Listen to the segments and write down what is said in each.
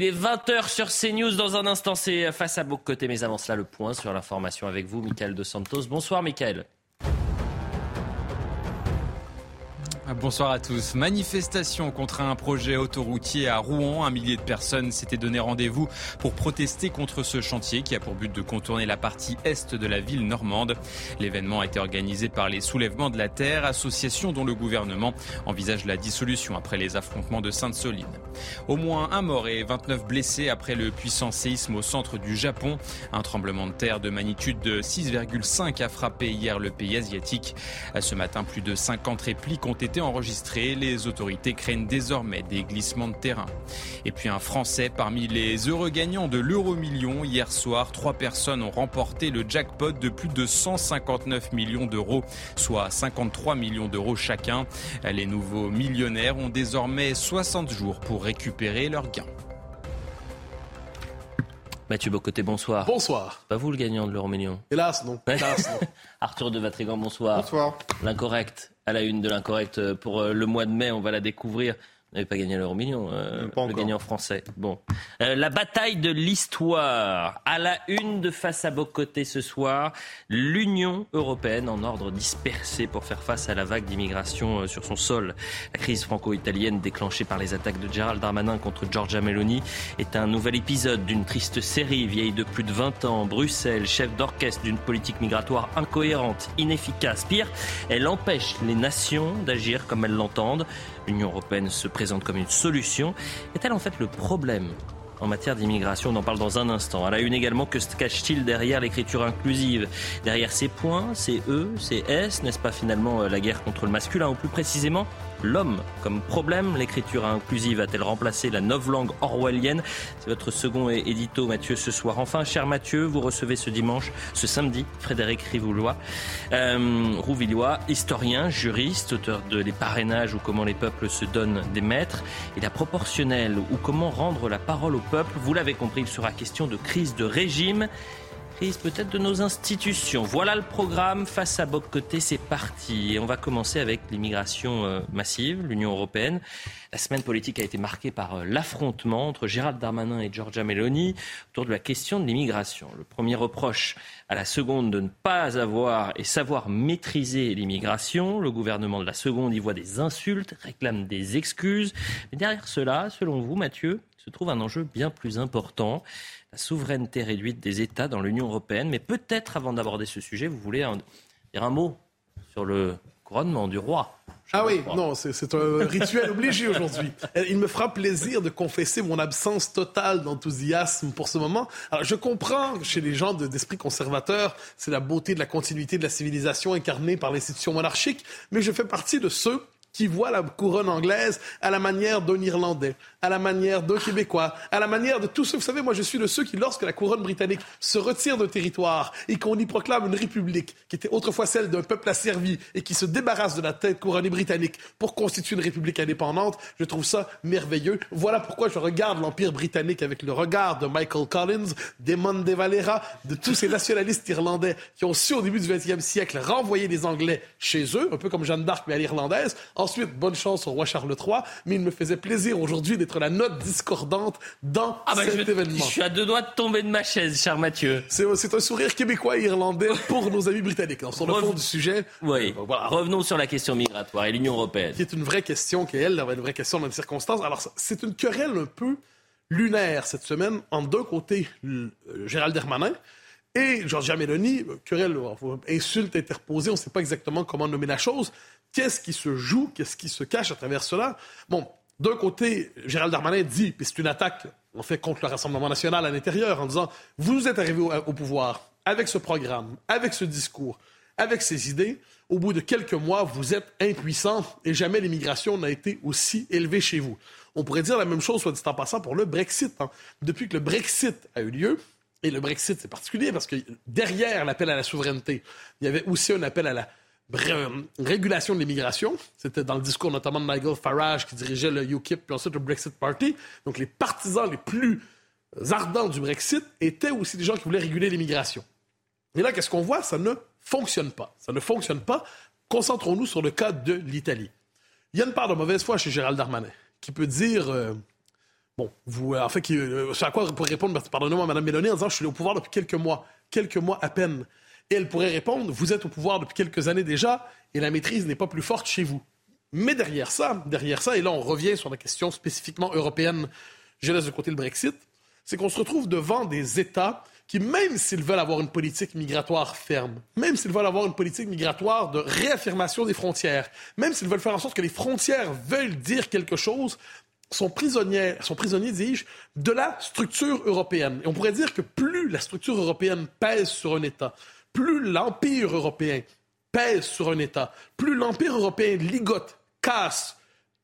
Il est 20h sur CNews. Dans un instant, c'est face à beaucoup côté. Mais avant cela, le point sur l'information avec vous, Michael Dos Santos. Bonsoir, Michael. Bonsoir à tous. Manifestation contre un projet autoroutier à Rouen. Un millier de personnes s'étaient donné rendez-vous pour protester contre ce chantier qui a pour but de contourner la partie est de la ville normande. L'événement a été organisé par les Soulèvements de la Terre, association dont le gouvernement envisage la dissolution après les affrontements de Sainte-Soline. Au moins un mort et 29 blessés après le puissant séisme au centre du Japon. Un tremblement de terre de magnitude de 6,5 a frappé hier le pays asiatique. Ce matin, plus de 50 répliques ont été enregistrées. Les autorités craignent désormais des glissements de terrain. Et puis un Français parmi les heureux gagnants de l'euro million. Hier soir, trois personnes ont remporté le jackpot de plus de 159 millions d'euros, soit 53 millions d'euros chacun. Les nouveaux millionnaires ont désormais 60 jours pour récupérer leurs gains. Mathieu Bocoté, bonsoir. Bonsoir. Pas vous le gagnant de l'euro million Hélas, non. Hélas, non. Arthur de Vatrigan, bonsoir. Bonsoir. L'incorrect, à la une de l'incorrect pour euh, le mois de mai, on va la découvrir. N'avez pas gagné l'euro million, euh, le gagnant français. Bon. Euh, la bataille de l'histoire. À la une de face à Bocoté ce soir, l'Union européenne en ordre dispersé pour faire face à la vague d'immigration euh, sur son sol. La crise franco-italienne déclenchée par les attaques de Gérald Darmanin contre Giorgia Meloni est un nouvel épisode d'une triste série vieille de plus de 20 ans. Bruxelles, chef d'orchestre d'une politique migratoire incohérente, inefficace. Pire, elle empêche les nations d'agir comme elles l'entendent. L'Union européenne se présente comme une solution. Est-elle en fait le problème en matière d'immigration, on en parle dans un instant. À la une également, que se cache-t-il derrière l'écriture inclusive? Derrière ces points, ces E, ces S, n'est-ce pas finalement euh, la guerre contre le masculin, ou plus précisément l'homme comme problème L'écriture inclusive a-t-elle remplacé la novlangue orwellienne? C'est votre second édito, Mathieu, ce soir. Enfin, cher Mathieu, vous recevez ce dimanche, ce samedi, Frédéric Rivoulois, euh, Rouvillois, historien, juriste, auteur de Les parrainages ou comment les peuples se donnent des maîtres, et la proportionnelle ou comment rendre la parole au peuple. Vous l'avez compris, il sera question de crise de régime crise peut-être de nos institutions. Voilà le programme. Face à Boc Côté, c'est parti. Et on va commencer avec l'immigration euh, massive, l'Union européenne. La semaine politique a été marquée par euh, l'affrontement entre Gérald Darmanin et Giorgia Meloni autour de la question de l'immigration. Le premier reproche à la seconde de ne pas avoir et savoir maîtriser l'immigration. Le gouvernement de la seconde y voit des insultes, réclame des excuses. Mais derrière cela, selon vous, Mathieu, se trouve un enjeu bien plus important la souveraineté réduite des États dans l'Union européenne. Mais peut-être, avant d'aborder ce sujet, vous voulez dire un mot sur le couronnement du roi. Ah oui, non, c'est un rituel obligé aujourd'hui. Il me fera plaisir de confesser mon absence totale d'enthousiasme pour ce moment. Alors, je comprends chez les gens de- d'esprit conservateur, c'est la beauté de la continuité de la civilisation incarnée par l'institution monarchique, mais je fais partie de ceux qui voient la couronne anglaise à la manière d'un Irlandais, à la manière d'un Québécois, à la manière de tous ceux. Vous savez, moi, je suis de ceux qui, lorsque la couronne britannique se retire d'un territoire et qu'on y proclame une république qui était autrefois celle d'un peuple asservi et qui se débarrasse de la tête couronnée britannique pour constituer une république indépendante, je trouve ça merveilleux. Voilà pourquoi je regarde l'Empire britannique avec le regard de Michael Collins, d'Emond de Valera, de tous ces nationalistes irlandais qui ont su au début du 20e siècle renvoyer les Anglais chez eux, un peu comme Jeanne d'Arc mais à l'irlandaise. Ensuite, bonne chance au roi Charles III, mais il me faisait plaisir aujourd'hui d'être la note discordante dans Ah bah, cet je, événement. je suis à deux doigts de tomber de ma chaise, cher Mathieu. C'est un sourire québécois et irlandais pour nos amis britanniques. Alors, sur le fond du sujet, Oui. euh, voilà. Revenons sur la question migratoire et l'Union européenne. qui est une vraie question, qui elle avait une vraie question dans les circonstances. Alors, c'est une querelle un peu lunaire cette semaine, entre d'un côté l- euh, Gérald Darmanin et Giorgia Meloni, querelle, euh, insulte interposée, on ne sait pas exactement comment nommer la chose. Qu'est-ce qui se joue, qu'est-ce qui se cache à travers cela? Bon, d'un côté, Gérald Darmanin dit, puis c'est une attaque, en fait, contre le Rassemblement national à l'intérieur, en disant, vous êtes arrivé au, pouvoir avec ce programme, avec ce discours, avec ces idées. au bout de quelques mois, vous êtes impuissant et jamais l'immigration n'a été aussi élevée chez vous. On pourrait dire la même chose, soit dit en passant, pour le Brexit. Hein. Depuis que le Brexit a eu lieu, et le Brexit, c'est particulier parce que derrière l'appel à la souveraineté, il y avait aussi un appel à la régulation de l'immigration. C'était dans le discours notamment de Michael Farage qui dirigeait le UKIP, puis ensuite le Brexit Party. Donc les partisans les plus ardents du Brexit étaient aussi des gens qui voulaient réguler l'immigration. Et là, qu'est-ce qu'on voit? Ça ne fonctionne pas. Ça ne fonctionne pas. Concentrons-nous sur le cas de l'Italie. Il y a une part de mauvaise foi chez Gérald Darmanin qui peut dire... Euh, bon, vous, en fait, qui, euh, à quoi pour répondre, pardonnez-moi, Mme Mélanie, en disant je suis au pouvoir depuis quelques mois, quelques mois à peine. Et elle pourrait répondre Vous êtes au pouvoir depuis quelques années déjà et la maîtrise n'est pas plus forte chez vous. Mais derrière ça, derrière ça, et là on revient sur la question spécifiquement européenne, je laisse de côté le Brexit, c'est qu'on se retrouve devant des États qui, même s'ils veulent avoir une politique migratoire ferme, même s'ils veulent avoir une politique migratoire de réaffirmation des frontières, même s'ils veulent faire en sorte que les frontières veulent dire quelque chose, sont prisonniers, sont prisonniers, dis-je, de la structure européenne. Et on pourrait dire que plus la structure européenne pèse sur un État, plus l'Empire européen pèse sur un État, plus l'Empire européen ligote, casse,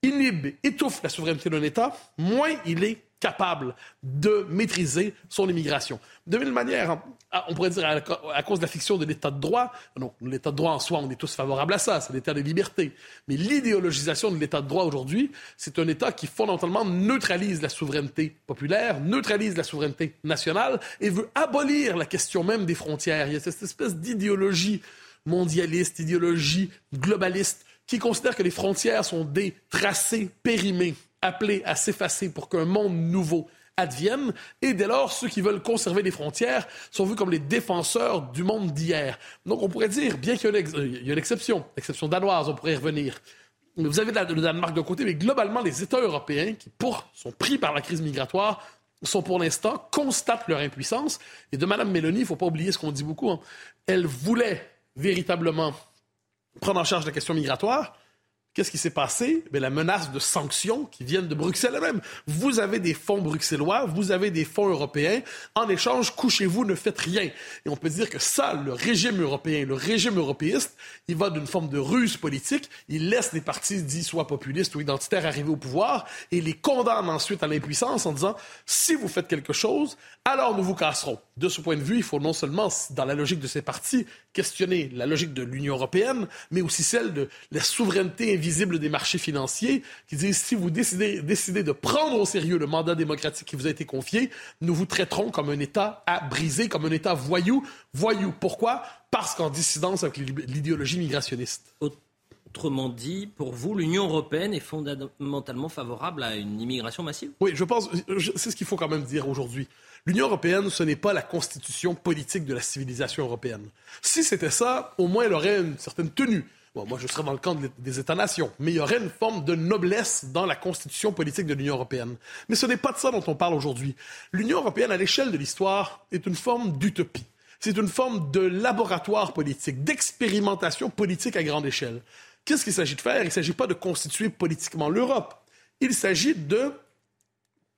inhibe, étouffe la souveraineté d'un État, moins il est capable de maîtriser son immigration. De mille manière, ah, on pourrait dire à, cause de la fiction de l'état de droit, l'état de droit en soi, on est tous favorables à ça, c'est l'état des libertés. Mais l'idéologisation de l'état de droit aujourd'hui, c'est un état qui fondamentalement neutralise la souveraineté populaire, neutralise la souveraineté nationale et veut abolir la question même des frontières. Il y a cette espèce d'idéologie mondialiste, idéologie globaliste qui considère que les frontières sont des tracés périmés appelés à s'effacer pour qu'un monde nouveau advienne. Et dès lors, ceux qui veulent conserver les frontières sont vus comme les défenseurs du monde d'hier. Donc on pourrait dire, bien qu'il y ait une, exception, l'exception danoise, on pourrait y revenir. Vous avez le Danemark d'un côté, mais globalement, les États européens qui, pour, sont pris par la crise migratoire, sont pour l'instant, constatent leur impuissance. Et de Mme Mélanie, il ne faut pas oublier ce qu'on dit beaucoup, hein. elle voulait véritablement prendre en charge la question migratoire. Qu'est-ce qui s'est passé? Bien, la menace de sanctions qui viennent de Bruxelles même. Vous avez des fonds bruxellois, vous avez des fonds européens. En échange, couchez-vous, ne faites rien. Et on peut dire que ça, le régime européen, le régime européiste, il va d'une forme de ruse politique. Il laisse les partis dits soit populistes ou identitaires arriver au pouvoir et les condamne ensuite à l'impuissance en disant si vous faites quelque chose, alors nous vous casserons. De ce point de vue, il faut non seulement, dans la logique de ces partis, questionner la logique de l'Union européenne, mais aussi celle de la souveraineté invisible des marchés financiers, qui disent si vous décidez, décidez de prendre au sérieux le mandat démocratique qui vous a été confié, nous vous traiterons comme un État à briser, comme un État voyou. Voyou, pourquoi? Parce qu'en dissidence avec l'idéologie migrationniste. Autrement dit, pour vous, l'Union européenne est fondamentalement favorable à une immigration massive? Oui, je pense, c'est ce qu'il faut quand même dire aujourd'hui. L'Union européenne, ce n'est pas la constitution politique de la civilisation européenne. Si c'était ça, au moins elle aurait une certaine tenue. Moi, je serais dans le camp des États-nations, mais il y aurait une forme de noblesse dans la constitution politique de l'Union européenne. Mais ce n'est pas de ça dont on parle aujourd'hui. L'Union européenne, à l'échelle de l'histoire, est une forme d'utopie. C'est une forme de laboratoire politique, d'expérimentation politique à grande échelle. Qu'est-ce qu'il s'agit de faire? Il ne s'agit pas de constituer politiquement l'Europe. Il s'agit de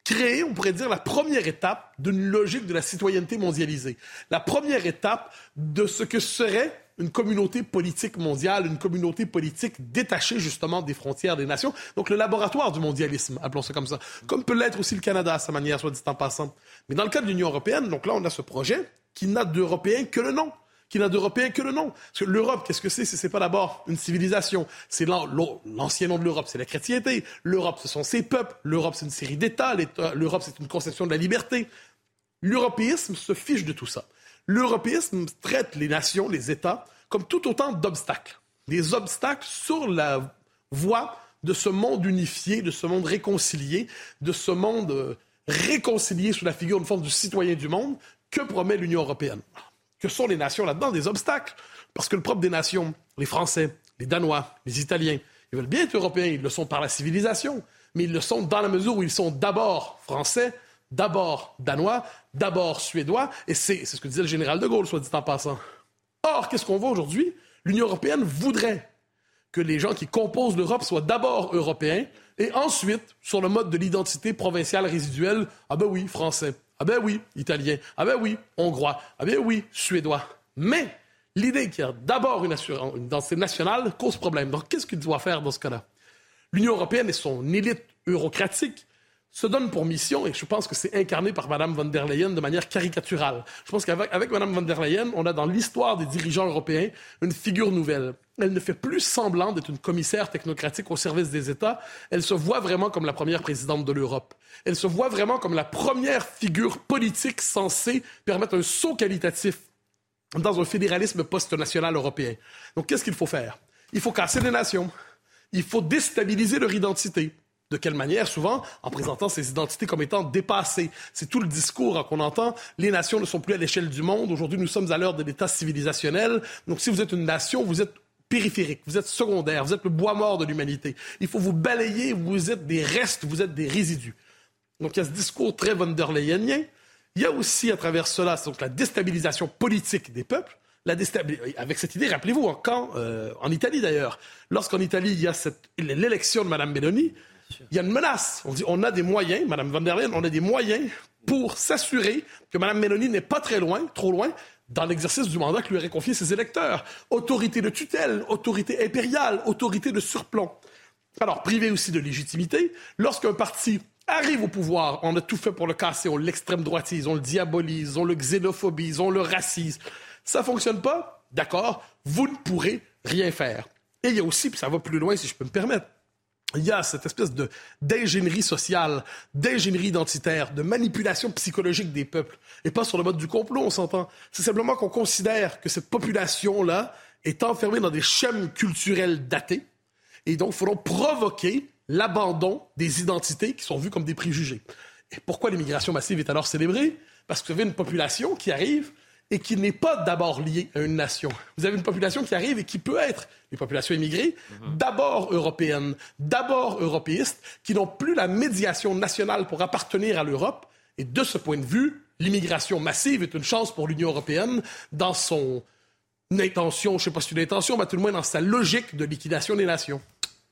créer, on pourrait dire, la première étape d'une logique de la citoyenneté mondialisée. La première étape de ce que serait une communauté politique mondiale, une communauté politique détachée justement des frontières des nations. Donc le laboratoire du mondialisme, appelons ça comme ça. Comme peut l'être aussi le Canada à sa manière, soit dit en passant. Mais dans le cas de l'Union européenne, donc là on a ce projet qui n'a d'européen que le nom qui n'a d'Européen que le nom. Parce que l'Europe, qu'est-ce que c'est? Ce n'est pas d'abord une civilisation. C'est l'ancien nom de l'Europe, c'est la chrétienté. L'Europe, ce sont ses peuples. L'Europe, c'est une série d'États. L'Europe, c'est une conception de la liberté. L'européisme se fiche de tout ça. L'européisme traite les nations, les États, comme tout autant d'obstacles. Des obstacles sur la voie de ce monde unifié, de ce monde réconcilié, de ce monde euh, réconcilié sous la figure d'une forme du citoyen du monde que promet l'Union européenne que sont les nations là-dedans? Des obstacles. Parce que le propre des nations, les Français, les Danois, les Italiens, ils veulent bien être européens, ils le sont par la civilisation, mais ils le sont dans la mesure où ils sont d'abord français, d'abord danois, d'abord suédois, et c'est ce que disait le général de Gaulle, soit dit en passant. Or, qu'est-ce qu'on voit aujourd'hui? L'Union européenne voudrait que les gens qui composent l'Europe soient d'abord européens, et ensuite, sur le mode de l'identité provinciale résiduelle, ah ben oui, français. Ah ben oui, italien. Ah ben oui, hongrois. Ah ben oui, suédois. Mais L'idée qu'il y a d'abord une, une identité nationale cause problème. Donc, qu'est-ce qu'il doit faire dans ce cas-là? L'Union européenne et son élite eurocratique se donne pour mission, et je pense que c'est incarné par Mme von der Leyen de manière caricaturale. Je pense qu'avec avec Mme von der Leyen, on a dans l'histoire des dirigeants européens une figure nouvelle. Elle ne fait plus semblant d'être une commissaire technocratique au service des États. Elle se voit vraiment comme la première présidente de l'Europe. Elle se voit vraiment comme la première figure politique censée permettre un saut qualitatif dans un fédéralisme post-national européen. Donc, qu'est-ce qu'il faut faire? Il faut casser les nations. Il faut déstabiliser leur identité. De quelle manière? Souvent en présentant ces identités comme étant dépassées. C'est tout le discours qu'on entend. Les nations ne sont plus à l'échelle du monde. Aujourd'hui, nous sommes à l'heure de l'État civilisationnel. Donc, si vous êtes une nation, vous êtes périphérique, vous êtes secondaire, vous êtes le bois mort de l'humanité. Il faut vous balayer, vous êtes des restes, vous êtes des résidus. Donc, il y a ce discours très von der Leyenien. Il y a aussi, à travers cela, donc la déstabilisation politique des peuples. La avec cette idée, rappelez-vous, quand, euh, en Italie d'ailleurs, lorsqu'en Italie, il y a l'élection de Mme Meloni, il y a une menace. On dit on a des moyens, Mme von der Leyen, on a des moyens pour s'assurer que Mme Meloni n'est pas très loin, trop loin, dans l'exercice du mandat que lui auraient confié ses électeurs. Autorité de tutelle, autorité impériale, autorité de surplomb. Alors, privé aussi de légitimité, lorsqu'un parti arrive au pouvoir, on a tout fait pour le casser, on l'extrême droitise, on le diabolise, on le xénophobise, on le racise. Ça fonctionne pas? D'accord, vous ne pourrez rien faire. Et il y a aussi, puis ça va plus loin si je peux me permettre, il y a cette espèce de d'ingénierie sociale, d'ingénierie identitaire, de manipulation psychologique des peuples, et pas sur le mode du complot, on s'entend. C'est simplement qu'on considère que cette population-là est enfermée dans des schèmes culturels datés, et donc faudra provoquer l'abandon des identités qui sont vues comme des préjugés. Et pourquoi l'immigration massive est alors célébrée? Parce que vous avez une population qui arrive et qui n'est pas d'abord liée à une nation. Vous avez une population qui arrive et qui peut être une population immigrée, d'abord européenne, d'abord européiste, qui n'ont plus la médiation nationale pour appartenir à l'Europe. Et de ce point de vue, l'immigration massive est une chance pour l'Union européenne dans son intention, je ne sais pas si c'est une intention, mais tout le moins dans sa logique de liquidation des nations.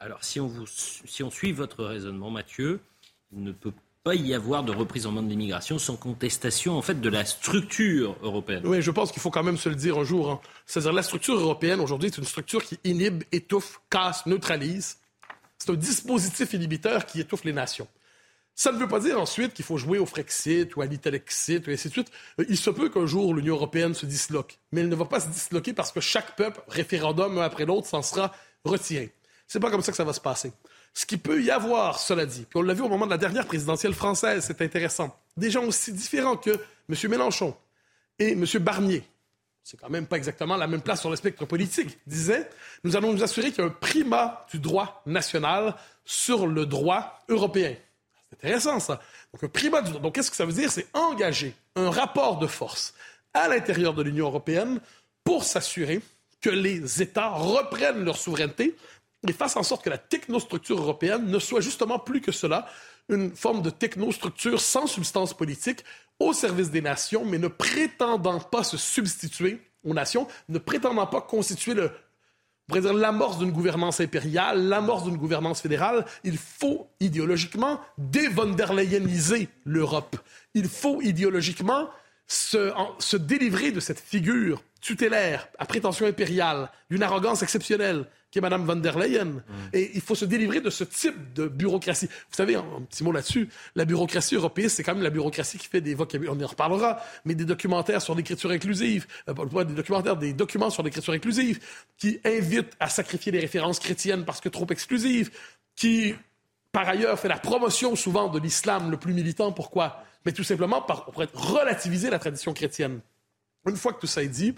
Alors, si on, vous, si on suit votre raisonnement, Mathieu, il ne peut pas y avoir de reprise en main de l'immigration sans contestation en fait de la structure européenne. Oui, je pense qu'il faut quand même se le dire un jour. Hein. C'est-à-dire la structure européenne aujourd'hui, c'est une structure qui inhibe, étouffe, casse, neutralise. C'est un dispositif inhibiteur qui étouffe les nations. Ça ne veut pas dire ensuite qu'il faut jouer au Frexit ou à l'Italexit, et ainsi de suite. Euh, il se peut qu'un jour l'Union européenne se disloque, mais elle ne va pas se disloquer parce que chaque peuple, référendum un après l'autre, s'en sera retiré. C'est pas comme ça que ça va se passer. Ce qui peut y avoir, cela dit, puis on l'a vu au moment de la dernière présidentielle française, c'est intéressant, des gens aussi différents que M. Mélenchon et M. Barnier, c'est quand même pas exactement la même place sur le spectre politique, disaient Nous allons nous assurer qu'il y a un primat du droit national sur le droit européen. C'est intéressant, ça. Donc, un primat du droit. Donc, qu'est-ce que ça veut dire? C'est engager un rapport de force à l'intérieur de l'Union européenne pour s'assurer que les États reprennent leur souveraineté et fasse en sorte que la technostructure européenne ne soit justement plus que cela, une forme de technostructure sans substance politique au service des nations, mais ne prétendant pas se substituer aux nations, ne prétendant pas constituer le, l'amorce d'une gouvernance impériale, l'amorce d'une gouvernance fédérale. Il faut idéologiquement dé l'Europe. Il faut idéologiquement se, se délivrer de cette figure tutélaire à prétention impériale, d'une arrogance exceptionnelle, qui est Mme von der Leyen. Mm. Et il faut se délivrer de ce type de bureaucratie. Vous savez, un, petit mot là-dessus, la bureaucratie européenne, c'est quand même la bureaucratie qui fait des vocabulaires, on en reparlera, mais des documentaires sur l'écriture inclusive, euh, des documentaires, des documents sur l'écriture inclusive, qui invitent à sacrifier les références chrétiennes parce que trop exclusives, qui, par ailleurs, fait la promotion souvent de l'islam le plus militant. Pourquoi? Mais tout simplement pour relativiser la tradition chrétienne. Une fois que tout ça est dit,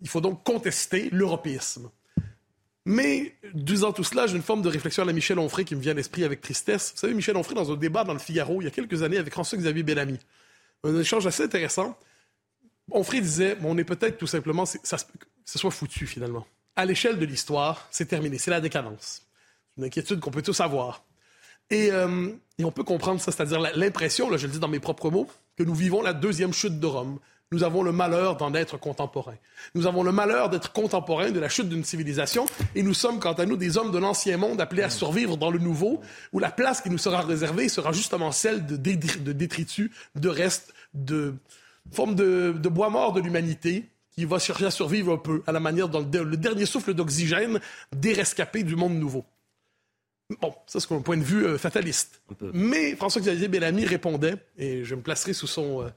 il faut donc contester l'européisme. Mais, disant tout cela, j'ai une forme de réflexion à la Michel Onfray qui me vient à l'esprit avec tristesse. Vous savez, Michel Onfray, dans un débat dans le Figaro, il y a quelques années, avec François-Xavier Bellamy, un échange assez intéressant. Onfray disait, on est peut-être tout simplement, ça, soit foutu finalement. À l'échelle de l'histoire, c'est terminé, c'est la décadence. C'est une inquiétude qu'on peut tous avoir. Et, euh, et on peut comprendre ça, c'est-à-dire l'impression, je le dis dans mes propres mots, que nous vivons la deuxième chute de Rome, nous avons le malheur d'en être contemporains. Nous avons le malheur d'être contemporains de la chute d'une civilisation et nous sommes, quant à nous, des hommes de l'ancien monde appelés à survivre dans le nouveau, où la place qui nous sera réservée sera justement celle de, détritus, de restes, de formes de, bois mort de l'humanité il va chercher à survivre un peu, à la manière dans le, dernier souffle d'oxygène des rescapés du monde nouveau. Bon, ça c'est un point de vue euh, fataliste. Mais François-Xavier Bellamy répondait, et je me placerai sous son... Euh,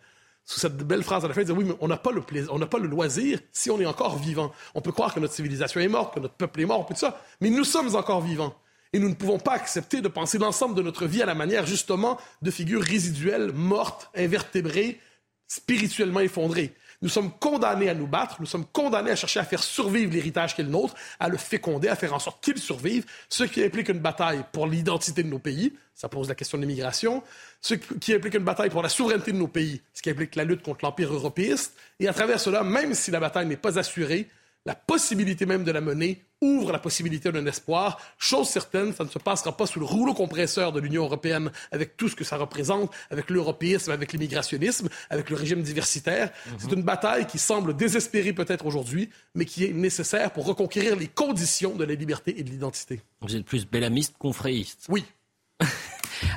sous cette belle phrase à la fin, il disait oui, mais on n'a pas le plaisir, on n'a pas le loisir si on est encore vivant. On peut croire que notre civilisation est morte, que notre peuple est mort, tout ça, mais nous sommes encore vivants. Et nous ne pouvons pas accepter de penser l'ensemble de notre vie à la manière justement de figures résiduelles, mortes, invertébrées, spirituellement effondrées. Nous sommes condamnés à nous battre, nous sommes condamnés à chercher à faire survivre l'héritage qui est le nôtre, à le féconder, à faire en sorte qu'il survive, ce qui implique une bataille pour l'identité de nos pays, ça pose la question de l'immigration, ce qui implique une bataille pour la souveraineté de nos pays, ce qui implique la lutte contre l'empire européiste, et à travers cela, même si la bataille n'est pas assurée, la possibilité même de la mener ouvre la possibilité d'un espoir. Chose certaine, ça ne se passera pas sous le rouleau compresseur de l'Union européenne avec tout ce que ça représente, avec l'européisme, avec l'immigrationnisme, avec le régime diversitaire. Mhm. C'est une bataille qui semble désespérée peut-être aujourd'hui, mais qui est nécessaire pour reconquérir les conditions de la liberté et de l'identité. Vous êtes plus bellamiste qu'onfréiste. Oui.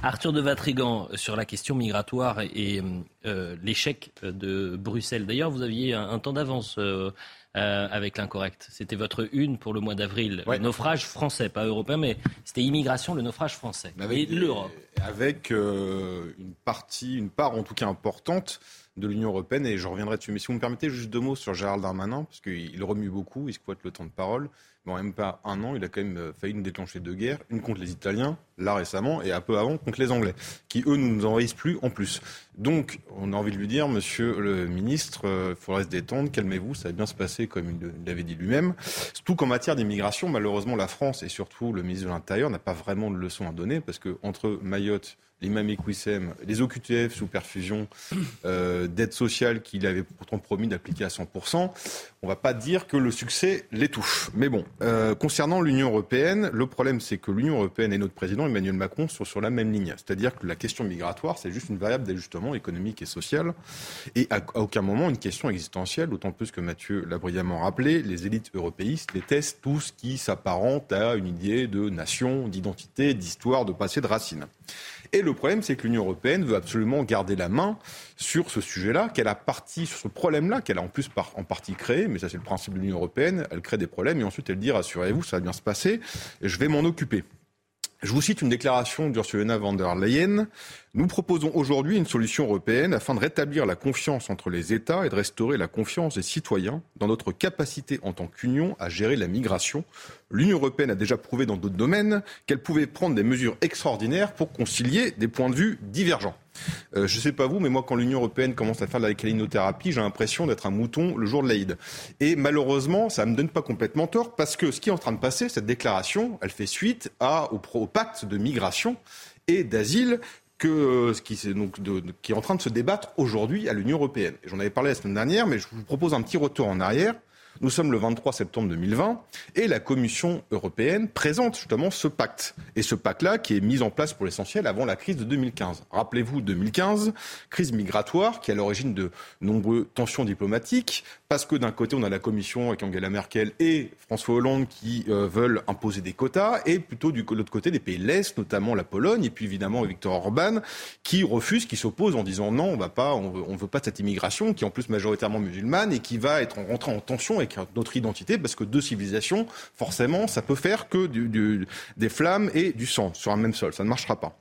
Arthur de Vatrigan, sur la question migratoire et euh, l'échec de Bruxelles. D'ailleurs, vous aviez un, temps d'avance euh, euh, avec l'incorrect. C'était votre une pour le mois d'avril. Naufrage français, pas européen, mais c'était immigration, le naufrage français. Avec, et l'Europe. Avec euh, une partie, une part en tout cas importante de l'Union européenne. Et je reviendrai dessus. Mais si vous me permettez, juste deux mots sur Gérald Darmanin, parce qu'il remue beaucoup, il squatte le temps de parole bon, même pas un an, il a quand même euh, failli nous déclencher deux guerres, une contre les Italiens, là récemment, et un peu avant contre les Anglais, qui eux ne nous envahissent plus en plus. Donc, on a envie de lui dire, monsieur le ministre, il euh, faudrait se détendre, calmez-vous, ça va bien se passer comme il l'avait dit lui-même. Surtout qu'en matière d'immigration, malheureusement, la France et surtout le ministre de l'Intérieur n'a pas vraiment de leçons à donner, parce que entre Mayotte, l'imam Equissem, les OQTF sous perfusion euh, d'aide sociale qu'il avait pourtant promis d'appliquer à 100%, on va pas dire que le succès l'étouffe. Mais bon, euh, concernant l'Union européenne, le problème c'est que l'Union européenne et notre président Emmanuel Macron sont sur la même ligne. C'est-à-dire que la question migratoire, c'est juste une variable d'ajustement économique et social, et à, aucun moment une question existentielle, d'autant plus que Mathieu l'a brillamment rappelé, les élites européistes détestent tout ce qui s'apparente à une idée de nation, d'identité, d'histoire, de passé, de racines. Et le problème, c'est que l'Union européenne veut absolument garder la main sur ce sujet-là, qu'elle a parti sur ce problème-là, qu'elle a en plus en partie créé, mais ça c'est le principe de l'Union européenne, elle crée des problèmes et ensuite elle dit rassurez-vous, ça va bien se passer, je vais m'en occuper. Je vous cite une déclaration d'Ursula von der Leyen. Nous proposons aujourd'hui une solution européenne afin de rétablir la confiance entre les États et de restaurer la confiance des citoyens dans notre capacité en tant qu'Union à gérer la migration. L'Union européenne a déjà prouvé dans d'autres domaines qu'elle pouvait prendre des mesures extraordinaires pour concilier des points de vue divergents. Euh, je ne sais pas vous, mais moi, quand l'Union européenne commence à faire de la calinothérapie, j'ai l'impression d'être un mouton le jour de l'Aïd. Et malheureusement, ça ne me donne pas complètement tort, parce que ce qui est en train de passer, cette déclaration, elle fait suite au, pacte de migration et d'asile euh, qui, qui est en train de se débattre aujourd'hui à l'Union européenne. J'en avais parlé la semaine dernière, mais je vous propose un petit retour en arrière. Nous sommes le 23 septembre 2020 et la Commission européenne présente justement ce pacte. Et ce pacte-là qui est mis en place pour l'essentiel avant la crise de 2015. Rappelez-vous 2015, crise migratoire qui est à l'origine de nombreuses tensions diplomatiques parce que d'un côté on a la Commission avec Angela Merkel et François Hollande qui euh, veulent imposer des quotas et plutôt du l'autre côté des pays de l'Est, notamment la Pologne et puis évidemment Victor Orban qui refuse, qui s'oppose en disant non, on va pas, on veut, veut pas de cette immigration qui est en plus majoritairement musulmane et qui va être rentrée en tension avec notre identité, parce que deux civilisations, forcément, ça peut faire que des flammes et du sang sur un même sol. Ça ne marchera pas.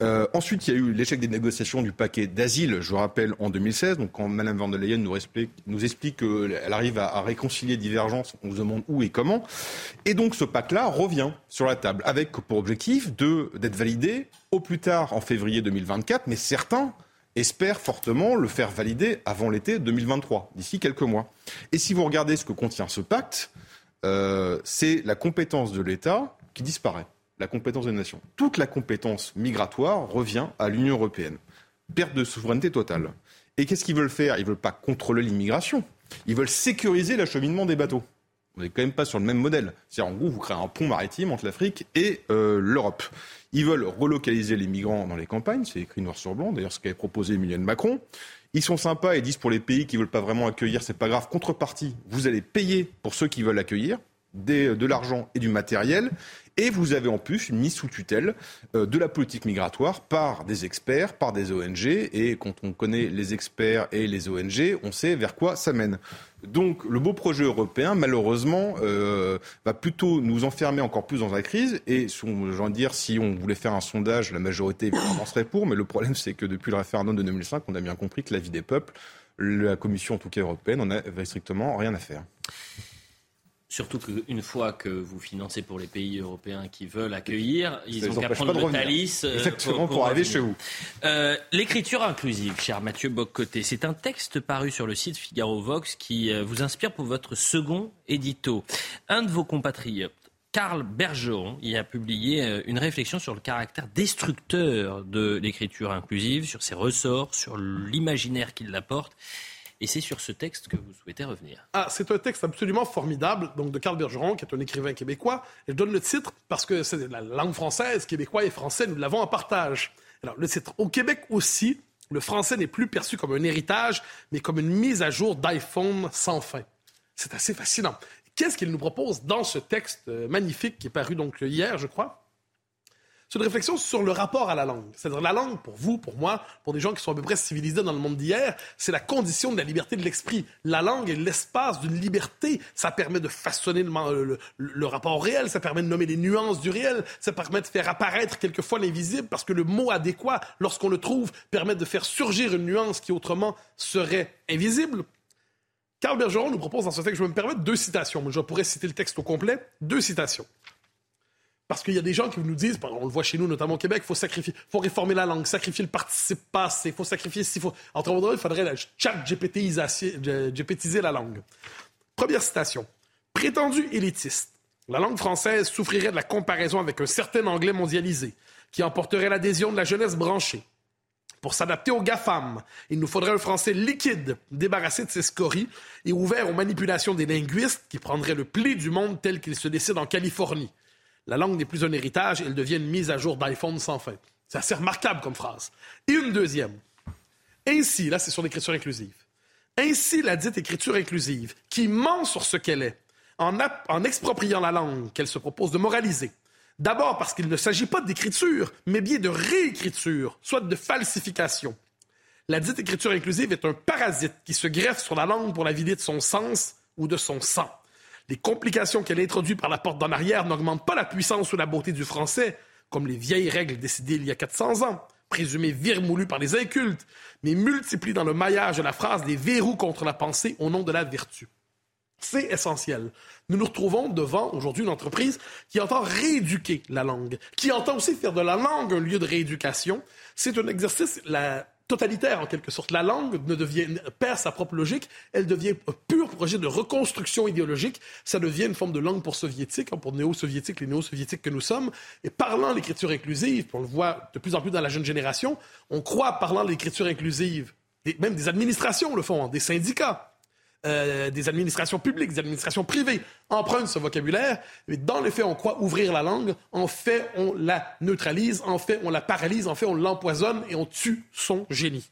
Euh, ensuite, il y a eu l'échec des négociations du paquet d'asile, je rappelle, en 2016. Donc, quand Mme van der Leyen nous explique, qu'elle arrive à, réconcilier divergences, on se demande où et comment. Et donc, ce pacte-là revient sur la table, avec pour objectif d'être validé au plus tard en février 2024, mais certains espère fortement le faire valider avant l'été 2023, d'ici quelques mois. Et si vous regardez ce que contient ce pacte, euh, c'est la compétence de l'État qui disparaît, la compétence des nations. Toute la compétence migratoire revient à l'Union européenne. Perte de souveraineté totale. Et qu'est-ce qu'ils veulent faire? Ils ne veulent pas contrôler l'immigration, ils veulent sécuriser l'acheminement des bateaux. On n'est quand même pas sur le même modèle. C'est-à-dire, en gros, vous créez un pont maritime entre l'Afrique et euh, l'Europe. Ils veulent relocaliser les migrants dans les campagnes, c'est écrit noir sur blanc, d'ailleurs ce qu'avait proposé Emmanuel Macron. Ils sont sympas et disent pour les pays qui ne veulent pas vraiment accueillir, c'est pas grave. Contrepartie, vous allez payer pour ceux qui veulent accueillir. De l'argent et du matériel. Et vous avez en plus une mise sous tutelle euh, de la politique migratoire par des experts, par des ONG. Et quand on connaît les experts et les ONG, on sait vers quoi ça mène. Donc le beau projet européen, malheureusement, euh, va plutôt nous enfermer encore plus dans la crise. Et dire, si on voulait faire un sondage, la majorité évidemment serait pour. Mais le problème, c'est que depuis le référendum de 2005, on a bien compris que la vie des peuples, la Commission en tout cas européenne, on avait strictement rien à faire. Surtout qu'une fois que vous financez pour les pays européens qui veulent accueillir, ils ont qu'à prendre le Thalys euh, Exactement, pour, arriver chez vous. Euh, l'écriture inclusive, cher Mathieu Boccoté, c'est un texte paru sur le site Figaro Vox qui euh, vous inspire pour votre second édito. Un de vos compatriotes, Karl Bergeron, y a publié une réflexion sur le caractère destructeur de l'écriture inclusive, sur ses ressorts, sur l'imaginaire qu'il apporte. Et c'est sur ce texte que vous souhaitez revenir. Ah, c'est un texte absolument formidable, donc de Carl Bergeron, qui est un écrivain québécois. Je donne le titre parce que c'est la langue française, québécois et français, nous l'avons en partage. Alors. Au Québec aussi, le français n'est plus perçu comme un héritage, mais comme une mise à jour d'iPhone sans fin. C'est assez fascinant. Qu'est-ce qu'il nous propose dans ce texte euh, magnifique qui est paru donc hier, je crois? C'est une réflexion sur le rapport à la langue. C'est-à-dire la langue, pour vous, pour moi, pour des gens qui sont à peu près civilisés dans le monde d'hier, c'est la condition de la liberté de l'esprit. La langue est l'espace d'une liberté. Ça permet de façonner le, le, rapport au réel, ça permet de nommer les nuances du réel, ça permet de faire apparaître quelquefois l'invisible parce que le mot adéquat, lorsqu'on le trouve, permet de faire surgir une nuance qui autrement serait invisible. Carl Bergeron nous propose dans ce texte, je vais me permettre deux citations, je pourrais citer le texte au complet, deux citations. Parce qu'il y a des gens qui nous disent, on le voit chez nous, notamment au Québec, il faut sacrifier, faut réformer la langue, sacrifier le participe passé, il faut sacrifier s'il faut. Entre autres, il faudrait la chat GPTiser la langue. Première citation. Prétendu élitiste, la langue française souffrirait de la comparaison avec un certain anglais mondialisé, qui emporterait l'adhésion de la jeunesse branchée. Pour s'adapter aux GAFAM, il nous faudrait un français liquide, débarrassé de ses scories et ouvert aux manipulations des linguistes qui prendraient le pli du monde tel qu'il se décide en Californie. La langue n'est plus un héritage, elle devient une mise à jour d'iPhone sans fin. C'est assez remarquable comme phrase. Et une deuxième. Ainsi, là c'est sur l'écriture inclusive. Ainsi la dite écriture inclusive, qui ment sur ce qu'elle est, en, en expropriant la langue qu'elle se propose de moraliser. D'abord parce qu'il ne s'agit pas d'écriture, mais bien de réécriture, soit de falsification. La dite écriture inclusive est un parasite qui se greffe sur la langue pour la vider de son sens ou de son sang. Les complications qu'elle introduit par la porte d'en arrière n'augmentent pas la puissance ou la beauté du français, comme les vieilles règles décidées il y a 400 ans, présumées virmoulues par les incultes, mais multiplient dans le maillage de la phrase les verrous contre la pensée au nom de la vertu. C'est essentiel. Nous nous retrouvons devant aujourd'hui une entreprise qui entend rééduquer la langue, qui entend aussi faire de la langue un lieu de rééducation. C'est un exercice, la totalitaire en quelque sorte. La langue ne devient, perd sa propre logique, elle devient un pur projet de reconstruction idéologique, ça devient une forme de langue pour soviétique, hein, pour néo-soviétiques, les néo-soviétiques que nous sommes. Et parlant l'écriture inclusive, on le voit de plus en plus dans la jeune génération, on croit, parlant l'écriture inclusive, même des administrations le font, hein, des syndicats, euh, des administrations publiques, des administrations privées empruntent ce vocabulaire. Mais dans les faits, on croit ouvrir la langue. En fait, on la neutralise. En fait, on la paralyse. En fait, on l'empoisonne et on tue son génie.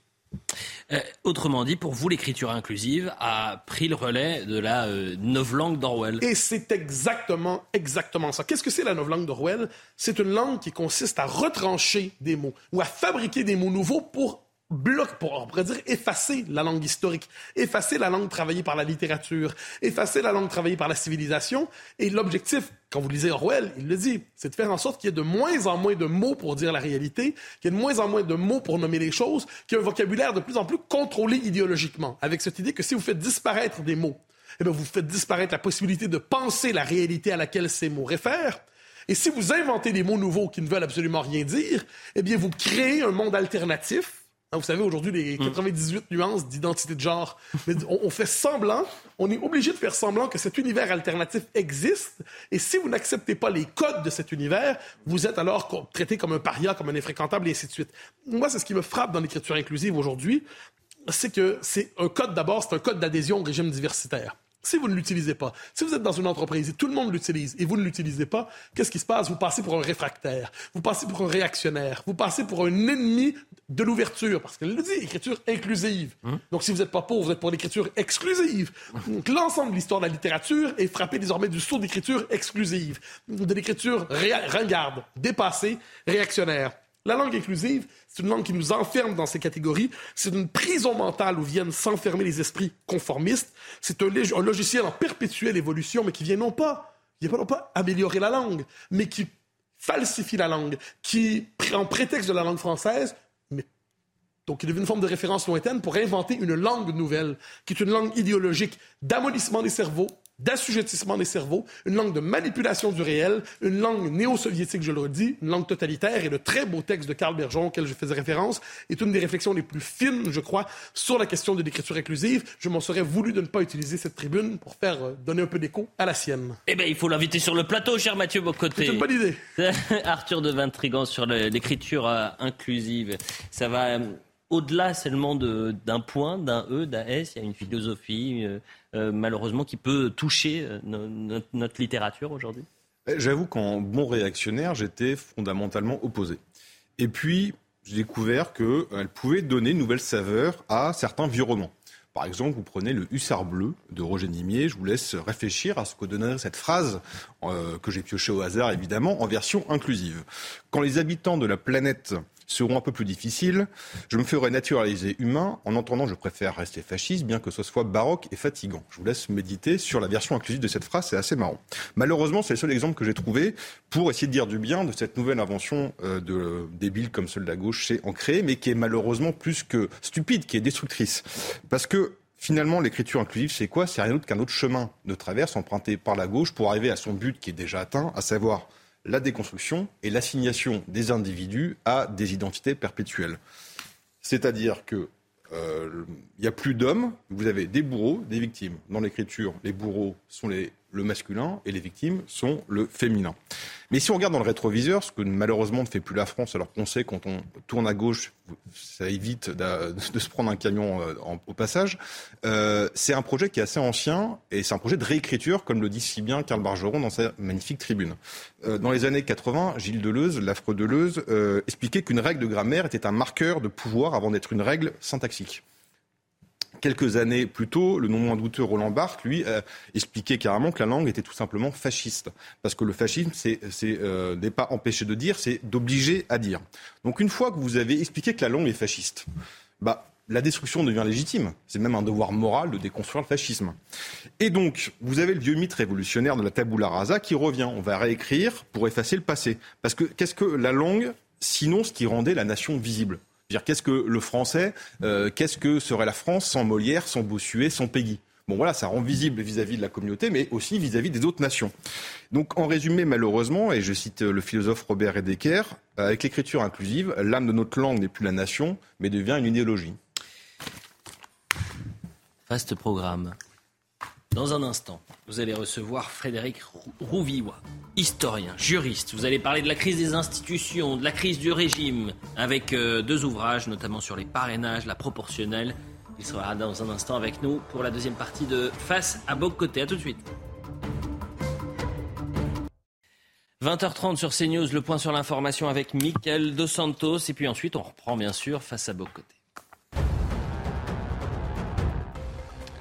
Euh, autrement dit, pour vous, l'écriture inclusive a pris le relais de la euh, novlangue d'Orwell. Et c'est exactement, exactement ça. Qu'est-ce que c'est la novlangue d'Orwell? C'est une langue qui consiste à retrancher des mots ou à fabriquer des mots nouveaux pour bloque, pour, on pourrait dire, effacer la langue historique, effacer la langue travaillée par la littérature, effacer la langue travaillée par la civilisation. Et l'objectif, quand vous lisez Orwell, il le dit, c'est de faire en sorte qu'il y ait de moins en moins de mots pour dire la réalité, qu'il y ait de moins en moins de mots pour nommer les choses, qu'il y ait un vocabulaire de plus en plus contrôlé idéologiquement, avec cette idée que si vous faites disparaître des mots, eh bien, vous faites disparaître la possibilité de penser la réalité à laquelle ces mots réfèrent. Et si vous inventez des mots nouveaux qui ne veulent absolument rien dire, eh bien, vous créez un monde alternatif Hein, vous savez, aujourd'hui, les 98 mm. nuances d'identité de genre, mais on, fait semblant, on est obligé de faire semblant que cet univers alternatif existe. Et si vous n'acceptez pas les codes de cet univers, vous êtes alors traité comme un paria, comme un infréquentable, et ainsi de suite. Moi, c'est ce qui me frappe dans l'écriture inclusive aujourd'hui, c'est que c'est un code d'abord, c'est un code d'adhésion au régime diversitaire. Si vous ne l'utilisez pas, si vous êtes dans une entreprise et tout le monde l'utilise et vous ne l'utilisez pas, qu'est-ce qui se passe? Vous passez pour un réfractaire, vous passez pour un réactionnaire, vous passez pour un ennemi de l'ouverture, parce qu'elle le dit, écriture inclusive. Hum. Donc, si vous n'êtes pas pauvre, vous êtes pour l'écriture exclusive. Donc, l'ensemble de l'histoire de la littérature est frappé désormais du saut d'écriture exclusive, de l'écriture ringarde, dépassée, réactionnaire. La langue inclusive, c'est une langue qui nous enferme dans ces catégories. C'est une prison mentale où viennent s'enfermer les esprits conformistes. C'est un, logiciel en perpétuelle évolution, mais qui vient non pas, vient pas, améliorer la langue, mais qui falsifie la langue, qui prend prétexte de la langue française, mais donc il devient une forme de référence lointaine pour inventer une langue nouvelle, qui est une langue idéologique d'amollissement des cerveaux, d'assujettissement des cerveaux, une langue de manipulation du réel, une langue néo-soviétique, je le redis, une langue totalitaire. Et le très beau texte de Karl Bergeron, auquel je faisais référence, est une des réflexions les plus fines, je crois, sur la question de l'écriture inclusive. Je m'en serais voulu de ne pas utiliser cette tribune pour faire euh, donner un peu d'écho à la sienne. Eh bien, il faut l'inviter sur le plateau, cher Mathieu Bocoté. C'est une bonne idée. Arthur de Vintrigan sur l'écriture euh, inclusive. Ça va euh, au-delà seulement d'un point, d'un E, d'un S, il y a une philosophie, malheureusement, qui peut toucher euh, notre, littérature aujourd'hui? Eh, J'avoue qu'en bon réactionnaire, j'étais fondamentalement opposé. Et puis, j'ai découvert qu'elle pouvait donner une nouvelle saveur à certains vieux romans. Par exemple, vous prenez le Hussard bleu de Roger Nimier. Je vous laisse réfléchir à ce que donnerait cette phrase, que j'ai pioché au hasard évidemment, en version inclusive. Quand les habitants de la planète seront un peu plus difficiles. Je me ferai naturaliser humain. En entendant, je préfère rester fasciste, bien que ce soit baroque et fatigant. Je vous laisse méditer sur la version inclusive de cette phrase, c'est assez marrant. Malheureusement, c'est le seul exemple que j'ai trouvé pour essayer de dire du bien de cette nouvelle invention euh, de, débile comme celle de la gauche c'est ancré, mais qui est malheureusement plus que stupide, qui est destructrice. Parce que Finalement, l'écriture inclusive, c'est quoi? C'est rien d'autre qu'un autre chemin de traverse emprunté par la gauche pour arriver à son but qui est déjà atteint, à savoir la déconstruction et l'assignation des individus à des identités perpétuelles. C'est-à-dire que euh, il n'y a plus d'hommes, vous avez des bourreaux, des victimes. Dans l'écriture, les bourreaux sont les le masculin et les victimes sont le féminin. Mais si on regarde dans le rétroviseur, ce que malheureusement ne fait plus la France, alors qu'on sait quand on tourne à gauche, ça évite de, se prendre un camion euh, au passage, euh, c'est un projet qui est assez ancien et c'est un projet de réécriture, comme le dit si bien Karl Bargeron dans sa magnifique tribune. Euh, dans les années 80, Gilles Deleuze, l'affreux Deleuze, expliquait qu'une règle de grammaire était un marqueur de pouvoir avant d'être une règle syntaxique. Quelques années plus tôt, le non moins douteux Roland Barthes, lui, expliquait carrément que la langue était tout simplement fasciste. Parce que le fascisme, c'est euh, n'est pas empêché de dire, c'est d'obliger à dire. Donc une fois que vous avez expliqué que la langue est fasciste, bah, la destruction devient légitime. C'est même un devoir moral de déconstruire le fascisme. Et donc, vous avez le vieux mythe révolutionnaire de la tabula rasa qui revient. On va réécrire pour effacer le passé. Parce que qu'est-ce que la langue, sinon ce qui rendait la nation visible? Qu'est-ce que le français, euh, qu'est-ce que serait la France sans Molière, sans Bossuet, sans Peggy? Bon voilà, ça rend visible vis-à-vis de la communauté, mais aussi vis-à-vis des autres nations. Donc en résumé, malheureusement, et je cite le philosophe Robert Hedeker, avec l'écriture inclusive, l'âme de notre langue n'est plus la nation, mais devient une idéologie. Vaste programme. Dans un instant, vous allez recevoir Frédéric Rouvillois, historien, juriste. Vous allez parler de la crise des institutions, de la crise du régime, avec euh, deux ouvrages, notamment sur les parrainages, la proportionnelle. Il sera dans un instant avec nous pour la deuxième partie de Face à Côté. A tout de suite. 20h30 sur CNews, le point sur l'information avec Mickaël Dos Santos. Et puis ensuite, on reprend bien sûr Face à Côté.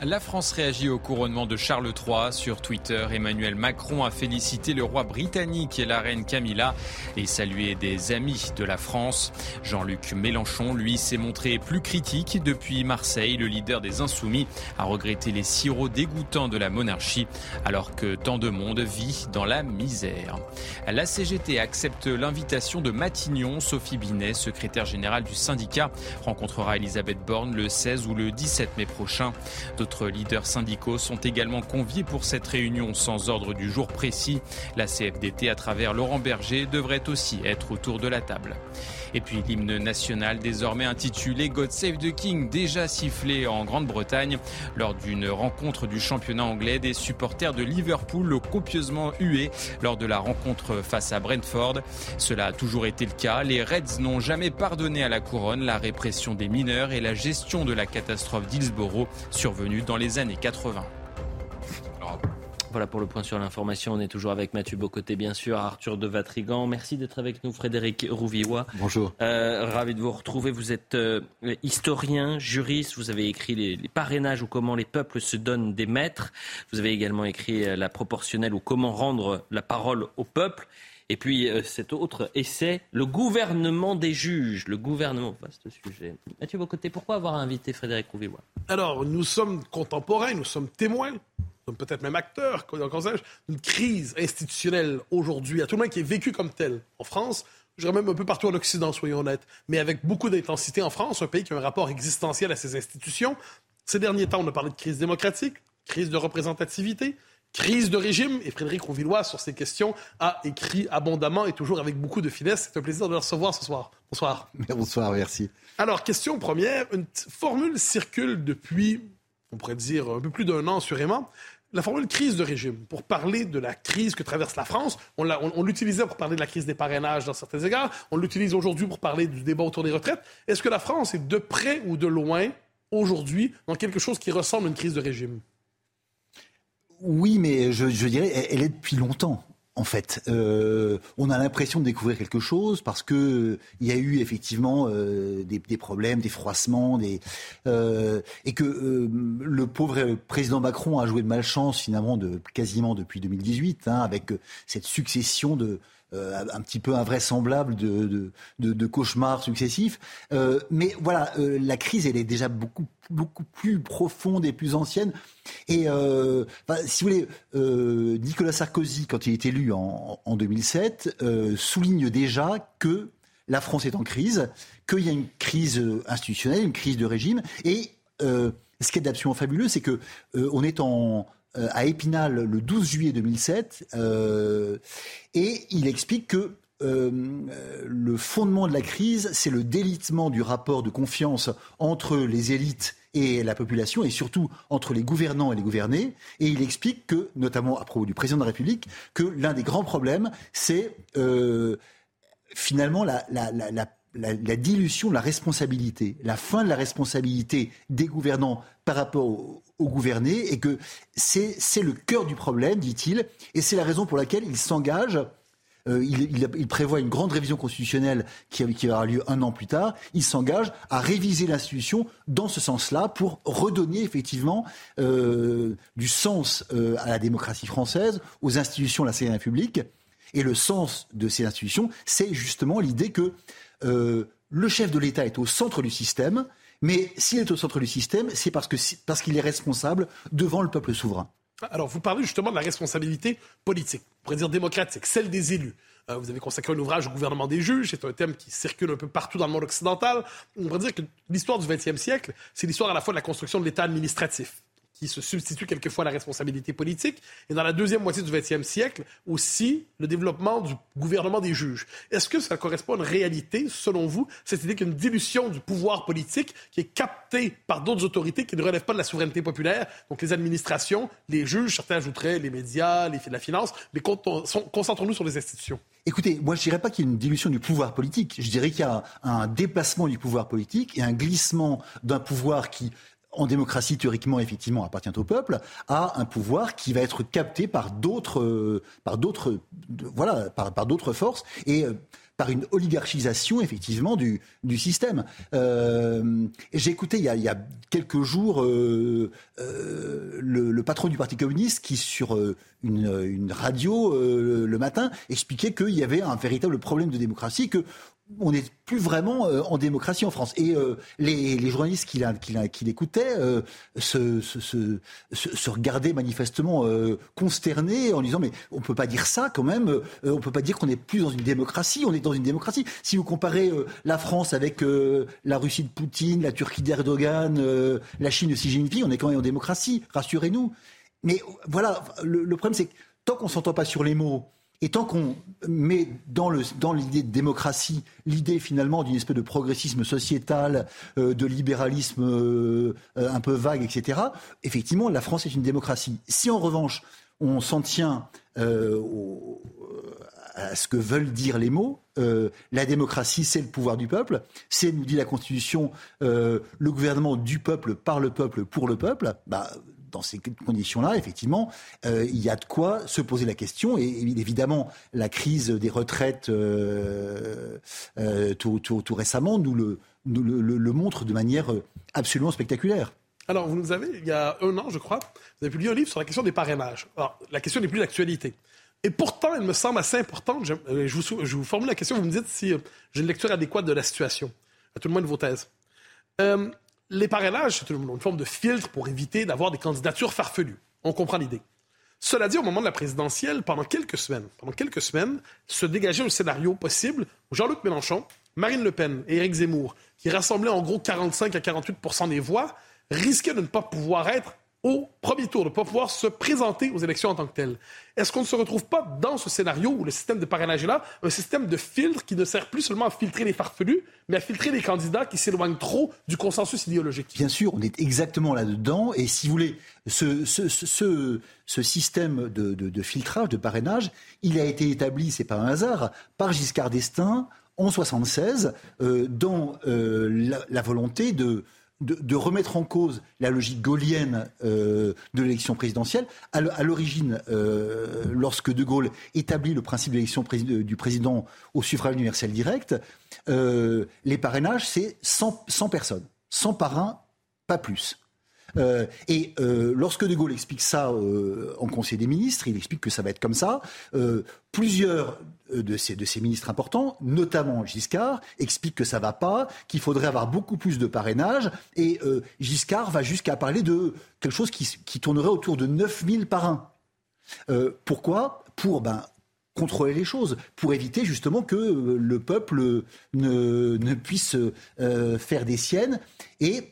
La France réagit au couronnement de Charles III. Sur Twitter, Emmanuel Macron a félicité le roi britannique et la reine Camilla et salué des amis de la France. Jean-Luc Mélenchon, lui, s'est montré plus critique depuis Marseille. Le leader des Insoumis a regretté les sirops dégoûtants de la monarchie alors que tant de monde vit dans la misère. La CGT accepte l'invitation de Matignon. Sophie Binet, secrétaire générale du syndicat, rencontrera Elisabeth Borne le 16 ou le 17 mai prochain. Leaders syndicaux sont également conviés pour cette réunion sans ordre du jour précis. La CFDT, à travers Laurent Berger, devrait aussi être autour de la table. Et puis l'hymne national désormais intitulé God Save the King, déjà sifflé en Grande-Bretagne lors d'une rencontre du championnat anglais. Des supporters de Liverpool copieusement hué lors de la rencontre face à Brentford. Cela a toujours été le cas. Les Reds n'ont jamais pardonné à la couronne la répression des mineurs et la gestion de la catastrophe d'Hillsborough survenue dans les années 80. Voilà pour le point sur l'information. On est toujours avec Mathieu Bocoté, bien sûr, Arthur de Vatrigan. Merci d'être avec nous, Frédéric Rouvillois. Bonjour. Euh, ravi de vous retrouver. Vous êtes euh, historien, juriste. Vous avez écrit les, parrainages ou comment les peuples se donnent des maîtres. Vous avez également écrit euh, la proportionnelle ou comment rendre la parole au peuple. Et puis cet autre essai, le gouvernement des juges. Le gouvernement, vaste sujet. Mathieu Bocoté, pourquoi avoir invité Frédéric Rouvillois? Alors, nous sommes contemporains, nous sommes témoins peut-être même acteur, d'une crise institutionnelle aujourd'hui, à tout le monde qui est vécu comme tel en France, je dirais même un peu partout en Occident, soyons honnêtes, mais avec beaucoup d'intensité en France, un pays qui a un rapport existentiel à ses institutions. Ces derniers temps, on a parlé de crise démocratique, crise de représentativité, crise de régime, et Frédéric Rouvillois, sur ces questions, a écrit abondamment et toujours avec beaucoup de finesse. C'est un plaisir de le recevoir ce soir. Bonsoir. Bonsoir, merci. Alors, question première, une formule circule depuis, on pourrait dire, un peu plus d'un an sûrement, la formule crise de régime, pour parler de la crise que traverse la France, on, l'utilisait pour parler de la crise des parrainages dans certains égards, on l'utilise aujourd'hui pour parler du débat autour des retraites. Est-ce que la France est de près ou de loin, aujourd'hui, dans quelque chose qui ressemble à une crise de régime? Oui, mais je, je dirais, elle est depuis longtemps en fait. Euh, on a l'impression de découvrir quelque chose parce que il y a eu effectivement euh, des, problèmes, des froissements, des, euh, et que euh, le pauvre président Macron a joué de malchance finalement de quasiment depuis 2018, hein, avec cette succession de euh, un petit peu invraisemblable de, de, de, cauchemars successifs. Euh, mais voilà, euh, la crise, elle est déjà beaucoup, beaucoup plus profonde et plus ancienne. Et si vous voulez, Nicolas Sarkozy, quand il est élu en, en 2007, souligne déjà que la France est en crise, qu'il y a une crise institutionnelle, une crise de régime. Et ce qui est absolument fabuleux, c'est que on est en euh, à Épinal le 12 juillet 2007 euh, et il explique que euh, le fondement de la crise, c'est le délitement du rapport de confiance entre les élites et la population, et surtout entre les gouvernants et les gouvernés. Et il explique que, notamment à propos du président de la République, que l'un des grands problèmes, c'est finalement la, la, dilution de la responsabilité, la fin de la responsabilité des gouvernants par rapport aux, gouvernés, et que c'est le cœur du problème, dit-il, et c'est la raison pour laquelle il s'engage. Euh, il, prévoit une grande révision constitutionnelle qui, qui aura lieu un an plus tard. Il s'engage à réviser l'institution dans ce sens-là pour redonner effectivement euh, du sens euh, à la démocratie française, aux institutions de la Cinquième République. Et le sens de ces institutions, c'est justement l'idée que le chef de l'État est au centre du système, mais s'il est au centre du système, c'est parce qu'il parce qu'il est responsable devant le peuple souverain. Alors, vous parlez justement de la responsabilité politique, on pourrait dire démocratique, celle des élus. Euh, vous avez consacré un ouvrage au gouvernement des juges, c'est un thème qui circule un peu partout dans le monde occidental. On pourrait dire que l'histoire du XXe siècle, c'est l'histoire à la fois de la construction de l'État administratif qui se substitue quelquefois à la responsabilité politique, et dans la deuxième moitié du XXe siècle, aussi le développement du gouvernement des juges. Est-ce que ça correspond à une réalité, selon vous, cette idée qu'une dilution du pouvoir politique qui est captée par d'autres autorités qui ne relèvent pas de la souveraineté populaire, donc les administrations, les juges, certains ajouteraient les médias, les, la finance, mais concentrons-nous sur les institutions. Écoutez, moi je dirais pas qu'il y a une dilution du pouvoir politique, je dirais qu'il y a un déplacement du pouvoir politique et un glissement d'un pouvoir qui en démocratie, théoriquement, effectivement, appartient au peuple, a un pouvoir qui va être capté par d'autres, euh, par d'autres, voilà, par, d'autres forces et euh, par une oligarchisation effectivement du, système. Euh, J'ai écouté il y, a, quelques jours le, le, patron du Parti communiste qui sur une, une radio le matin expliquait qu'il y avait un véritable problème de démocratie, que on n'est plus vraiment euh, en démocratie en France. Et euh, les, journalistes qui, l'écoutaient euh, se, regardaient manifestement consternés en disant mais on peut pas dire ça quand même. on peut pas dire qu'on n'est plus dans une démocratie. On est dans une démocratie. Si vous comparez la France avec la Russie de Poutine, la Turquie d'Erdogan, la Chine de Xi Jinping, on est quand même en démocratie. Rassurez-nous. Mais voilà, le, le problème c'est que tant qu'on s'entend pas sur les mots et tant qu'on met dans, l'idée de démocratie l'idée finalement d'une espèce de progressisme sociétal, euh, de libéralisme euh, un peu vague, etc., effectivement, la France est une démocratie. Si en revanche, on s'en tient euh, à ce que veulent dire les mots, la démocratie, c'est le pouvoir du peuple, c'est, nous dit la Constitution, le gouvernement du peuple, par le peuple, pour le peuple, bah, dans ces conditions-là, effectivement, euh, il y a de quoi se poser la question. Et, évidemment, la crise des retraites euh, tout, récemment nous, le, montre de manière absolument spectaculaire. Alors, vous nous avez, il y a un an, je crois, vous avez publié un livre sur la question des parrainages. Alors, la question n'est plus d'actualité. Et pourtant, elle me semble assez importante. Je, vous, formule la question, vous me dites si j'ai une lecture adéquate de la situation, à tout le moins de vos thèses. Euh, les parrainages, c'est une, forme de filtre pour éviter d'avoir des candidatures farfelues. On comprend l'idée. Cela dit, au moment de la présidentielle, pendant quelques semaines, pendant quelques semaines, se dégageait un scénario possible où Jean-Luc Mélenchon, Marine Le Pen et Éric Zemmour, qui rassemblaient en gros 45 à 48% des voix, risquaient de ne pas pouvoir être au premier tour, de ne pas pouvoir se présenter aux élections en tant que telles. Est-ce qu'on ne se retrouve pas dans ce scénario où le système de parrainage est là, un système de filtre qui ne sert plus seulement à filtrer les farfelus, mais à filtrer les candidats qui s'éloignent trop du consensus idéologique? Bien sûr, on est exactement là-dedans. Et si vous voulez, ce, ce, système de, filtrage, de parrainage, il a été établi, c'est pas un hasard, par Giscard d'Estaing en 76, euh, dans euh, la volonté de de, remettre en cause la logique gaulienne euh, de l'élection présidentielle. À l'origine, euh, lorsque De Gaulle établit le principe de l'élection du président au suffrage universel direct, euh, les parrainages, c'est 100, 100, personnes. 100 parrains, pas plus. Et lorsque De Gaulle explique ça en Conseil des ministres, il explique que ça va être comme ça. plusieurs euh, de ces, de ces ministres importants, notamment Giscard, explique que ça va pas, qu'il faudrait avoir beaucoup plus de parrainage. Et euh, Giscard va jusqu'à parler de quelque chose qui, qui tournerait autour de 9000 parrains. Euh, pourquoi? Pour ben, contrôler les choses, pour éviter justement que le peuple ne, ne puisse faire des siennes. Et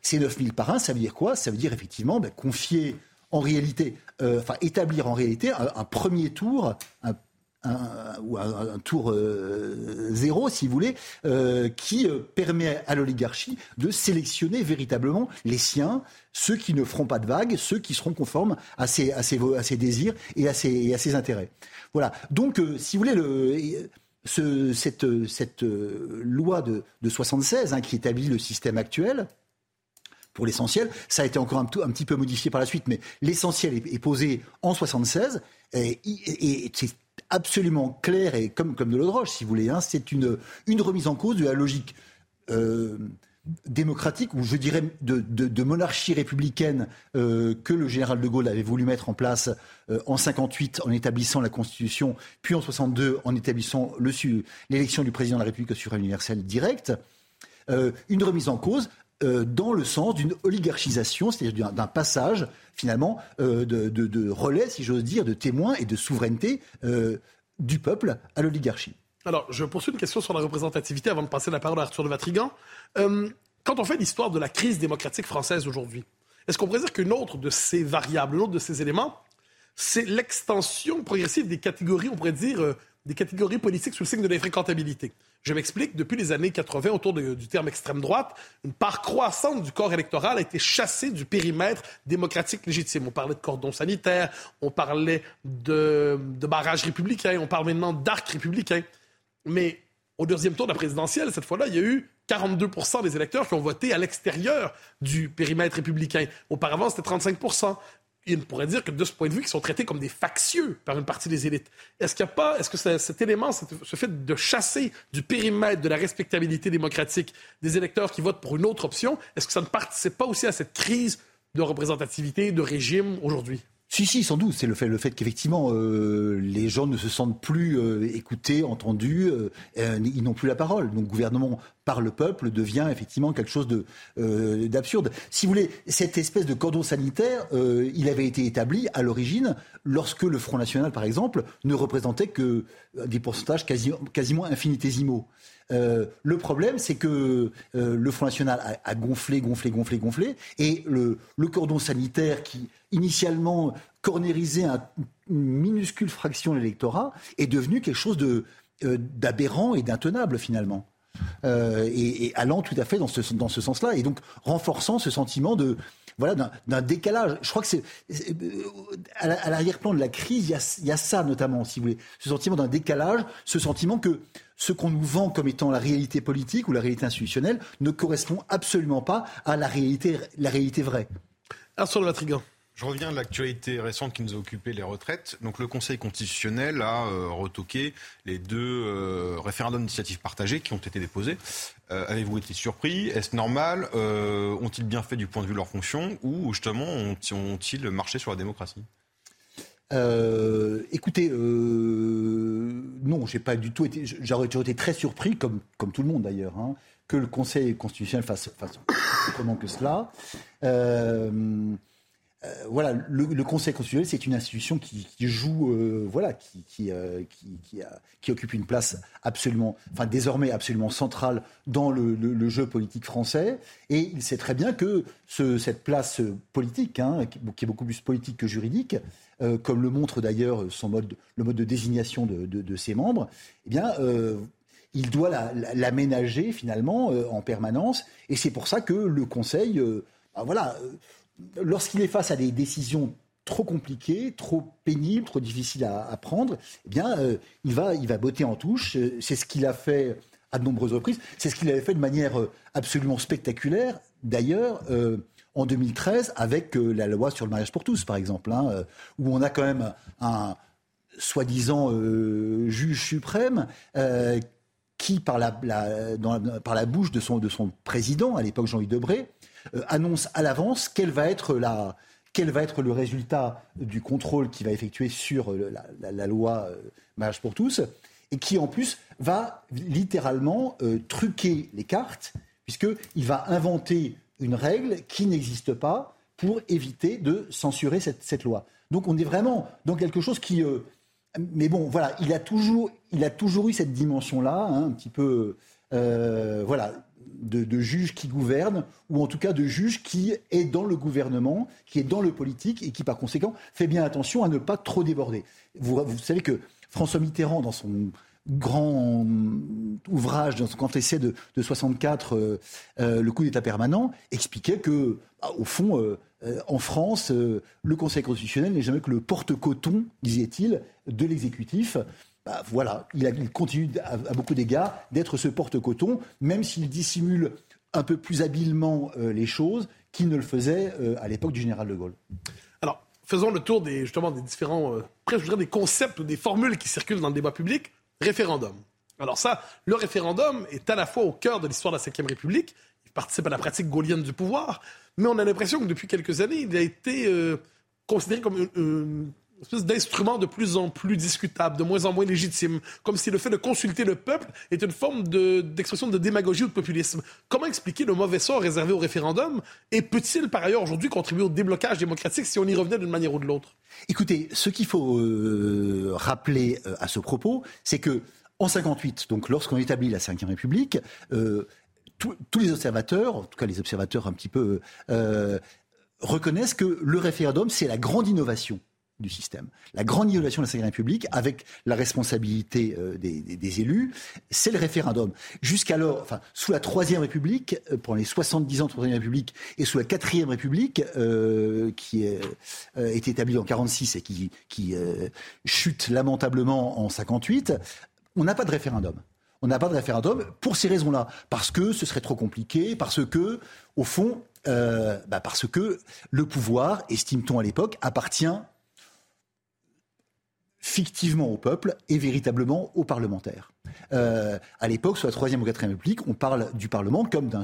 ces 9000 parrains, ça veut dire quoi? Ça veut dire effectivement ben, confier en réalité, enfin établir en réalité un, un premier tour, un ou un, tour euh, zéro, si vous voulez, euh, qui euh, permet à l'oligarchie de sélectionner véritablement les siens, ceux qui ne feront pas de vagues, ceux qui seront conformes à ses, à ses, désirs et à ses, à ses intérêts. Voilà. Donc, si vous voulez, le, ce, cette, cette loi de, de 76 hein, qui établit le système actuel, pour l'essentiel. Ça a été encore un, petit peu modifié par la suite, mais l'essentiel est, posé en 76. Et, et, et c'est absolument clair et comme, de l'eau de roche, si vous voulez. Hein. C'est une, remise en cause de la logique euh, démocratique, ou je dirais de, monarchie républicaine euh, que le général de Gaulle avait voulu mettre en place euh, en 58 en établissant la Constitution, puis en 62 en établissant l'élection du président de la République au suffrage universel direct. une remise en cause euh, dans le sens d'une oligarchisation, c'est-à-dire d'un passage finalement euh, de, relais, si j'ose dire, de témoins et de souveraineté euh, du peuple à l'oligarchie. Alors, je poursuis une question sur la représentativité avant de passer la parole à Arthur de Vatrigan. quand on fait l'histoire de la crise démocratique française aujourd'hui, est-ce qu'on pourrait dire qu'une autre de ces variables, une autre de ces éléments, c'est l'extension progressive des catégories, on pourrait dire, des catégories politiques sous le signe de l'infréquentabilité. Je m'explique, depuis les années 80, autour du terme extrême droite, une part croissante du corps électoral a été chassée du périmètre démocratique légitime. On parlait de cordon sanitaire, on parlait de, de barrages républicains, on parle maintenant d'arc républicain. Mais au deuxième tour de la présidentielle, cette fois-là, il y a eu 42% des électeurs qui ont voté à l'extérieur du périmètre républicain. Auparavant, c'était 35 il pourrait dire que de ce point de vue, ils sont traités comme des factieux par une partie des élites. Est-ce qu'il n'y a pas, est-ce que cet élément, ce fait de chasser du périmètre de la respectabilité démocratique des électeurs qui votent pour une autre option, est-ce que ça ne participe pas aussi à cette crise de représentativité, de régime aujourd'hui? Si, si, sans doute. C'est le fait, qu'effectivement, euh, les gens ne se sentent plus euh, écoutés, entendus, euh, ils n'ont plus la parole. Donc, gouvernement par le peuple devient effectivement quelque chose de, d'absurde. Si vous voulez, cette espèce de cordon sanitaire, il avait été établi à l'origine lorsque le Front National, par exemple, ne représentait que des pourcentages quasiment infinitésimaux. Euh, le problème, c'est que euh, le Front National a, gonflé, gonflé, gonflé, gonflé, et le, cordon sanitaire qui initialement cornérisait une minuscule fraction de l'électorat est devenu quelque chose euh, d'aberrant et d'intenable finalement. Et, allant tout à fait dans ce, dans ce sens-là, et donc renforçant ce sentiment de, voilà, d'un décalage. Je crois que c'est à l'arrière-plan de la crise, il y, a, ça notamment, si vous voulez, ce sentiment d'un décalage, ce sentiment que ce qu'on nous vend comme étant la réalité politique ou la réalité institutionnelle ne correspond absolument pas à la réalité, la réalité vraie. Arthur de Vatrigan. Je reviens à l'actualité récente qui nous a occupé, les retraites. Donc le Conseil constitutionnel a euh, retoqué les deux euh, référendums d'initiative partagée qui ont été déposés. Euh, avez-vous été surpris? Est-ce normal? Ont-ils bien fait du point de vue de leur fonction? Ou justement ont-ils marché sur la démocratie? Écoutez, non, j'ai pas du tout été. J'aurais été très surpris, comme, tout le monde d'ailleurs, hein, que le Conseil constitutionnel fasse, autrement que cela. Voilà, le, Conseil constitutionnel, c'est une institution qui, joue, euh, voilà, qui, euh, qui, occupe une place absolument, enfin désormais absolument centrale dans le, jeu politique français. Et il sait très bien que cette place politique, hein, qui, est beaucoup plus politique que juridique, comme le montre d'ailleurs son mode, le mode de désignation de, ses membres, eh bien, il doit l'aménager finalement en permanence. Et c'est pour ça que le Conseil, bah, voilà lorsqu'il est face à des décisions trop compliquées, trop pénibles, trop difficiles à, prendre, eh bien, euh, il, va, il va botter en touche. Euh, c'est ce qu'il a fait à de nombreuses reprises. C'est ce qu'il avait fait de manière euh, absolument spectaculaire, d'ailleurs, en 2013, avec la loi sur le mariage pour tous, par exemple, hein, où on a quand même un soi-disant juge suprême qui, par la, par la bouche de son, de son président, à l'époque Jean-Louis Debré, annonce à l'avance quel va être la, quel va être le résultat du contrôle qu'il va effectuer sur euh, la, loi euh, mariage pour tous, et qui en plus va littéralement truquer les cartes, puisqu'il va inventer une règle qui n'existe pas pour éviter de censurer cette, loi. Donc on est vraiment dans quelque chose qui... mais bon, voilà, il a toujours, il a toujours eu cette dimension-là, hein, un petit peu... voilà, de, juges qui gouvernent, ou en tout cas de juges qui est dans le gouvernement, qui est dans le politique, et qui par conséquent fait bien attention à ne pas trop déborder. Vous, savez que François Mitterrand, dans son grand ouvrage, dans son grand essai de, 64, euh, euh, Le coup d'État permanent, expliquait que, bah, au fond, euh, en France, le Conseil constitutionnel n'est jamais que le porte-coton, disait-il, de l'exécutif. Bah, voilà, il, continue à, beaucoup d'égards d'être ce porte-coton, même s'il dissimule un peu plus habilement euh, les choses qu'il ne le faisait euh, à l'époque du général de Gaulle. Alors, faisons le tour des, justement des différents, euh, des concepts ou des formules qui circulent dans le débat public. Référendum. Alors ça, le référendum est à la fois au cœur de l'histoire de la Ve République, il participe à la pratique gaulienne du pouvoir, mais on a l'impression que depuis quelques années, il a été considéré comme une, espèce d'instrument de plus en plus discutable, de moins en moins légitime, comme si le fait de consulter le peuple est une forme d'expression de, démagogie ou de populisme. Comment expliquer le mauvais sort réservé au référendum? Et peut-il par ailleurs aujourd'hui contribuer au déblocage démocratique si on y revenait d'une manière ou de l'autre? Écoutez, ce qu'il faut euh, rappeler euh, à ce propos, c'est que en 58, donc lorsqu'on établit la Ve République, euh, tous les observateurs, en tout cas les observateurs un petit peu, reconnaissent que le référendum, c'est la grande innovation système. La grande innovation de la Ve République, avec la responsabilité euh, des, élus, c'est le référendum. Jusqu'alors, enfin, sous la Troisième République, euh, pendant les 70 ans de la Troisième République, et sous la Quatrième République, euh, qui est, est établie en 46 et qui, qui chute lamentablement en 58, on n'a pas de référendum. On n'a pas de référendum pour ces raisons-là, parce que ce serait trop compliqué, parce que, au fond, bah parce que le pouvoir, estime-t-on à l'époque, appartient fictivement au peuple et véritablement aux parlementaires. Euh, à l'époque, sur la Troisième ou Quatrième République, on parle du Parlement comme d'un...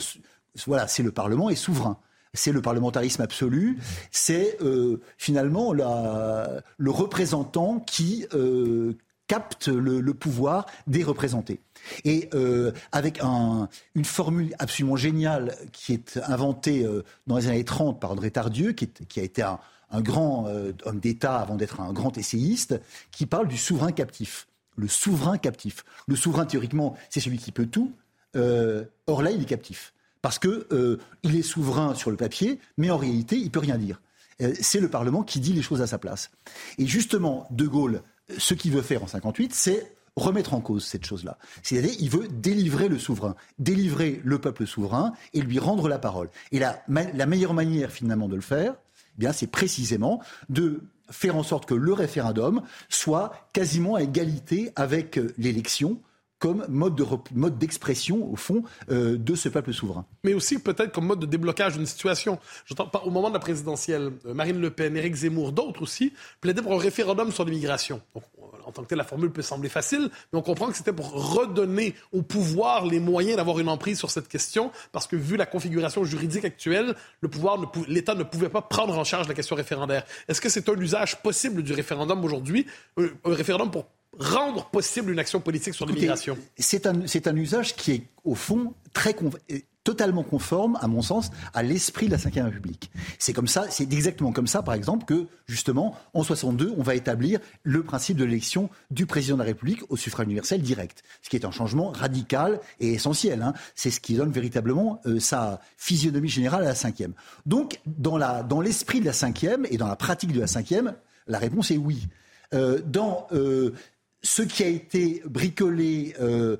Voilà, c'est le Parlement est souverain. C'est le parlementarisme absolu. C'est euh, finalement la, le représentant qui euh, capte le, pouvoir des représentés. Et avec un, une formule absolument géniale qui est inventée dans les années 30 par André Tardieu, qui a été un, un grand euh, homme d'État avant d'être un grand essayiste, qui parle du souverain captif. Le souverain captif. Le souverain, théoriquement, c'est celui qui peut tout. Euh, or là, il est captif. Parce qu'il euh, est souverain sur le papier, mais en réalité, il peut rien dire. c'est le Parlement qui dit les choses à sa place. Et justement, De Gaulle, ce qu'il veut faire en 58, c'est remettre en cause cette chose-là. C'est-à-dire, il veut délivrer le souverain, délivrer le peuple souverain et lui rendre la parole. Et la meilleure manière, finalement, de le faire, bien, c'est précisément de faire en sorte que le référendum soit quasiment à égalité avec l'élection comme mode, de, mode d'expression, au fond, euh, de ce peuple souverain. Mais aussi peut-être comme mode de déblocage d'une situation. J'entends au moment de la présidentielle, euh, Marine Le Pen, Éric Zemmour, d'autres aussi, plaidaient pour un référendum sur l'immigration. En tant que tel, la formule peut sembler facile, mais on comprend que c'était pour redonner au pouvoir les moyens d'avoir une emprise sur cette question, parce que vu la configuration juridique actuelle, le l'État ne pouvait pas prendre en charge la question référendaire. Est-ce que c'est un usage possible du référendum aujourd'hui, un référendum pour rendre possible une action politique sur l'immigration C'est un, un, usage qui est, au fond, très totalement conforme, à mon sens, à l'esprit de la Ve République. C'est comme ça, c'est exactement comme ça, par exemple, que justement, en 62, on va établir le principe de l'élection du président de la République au suffrage universel direct, ce qui est un changement radical et essentiel. Hein. C'est ce qui donne véritablement euh, sa physionomie générale à la cinquième. Donc, dans, la, dans l'esprit de la cinquième et dans la pratique de la cinquième, la réponse est oui. Euh, dans euh, ce qui a été bricolé euh,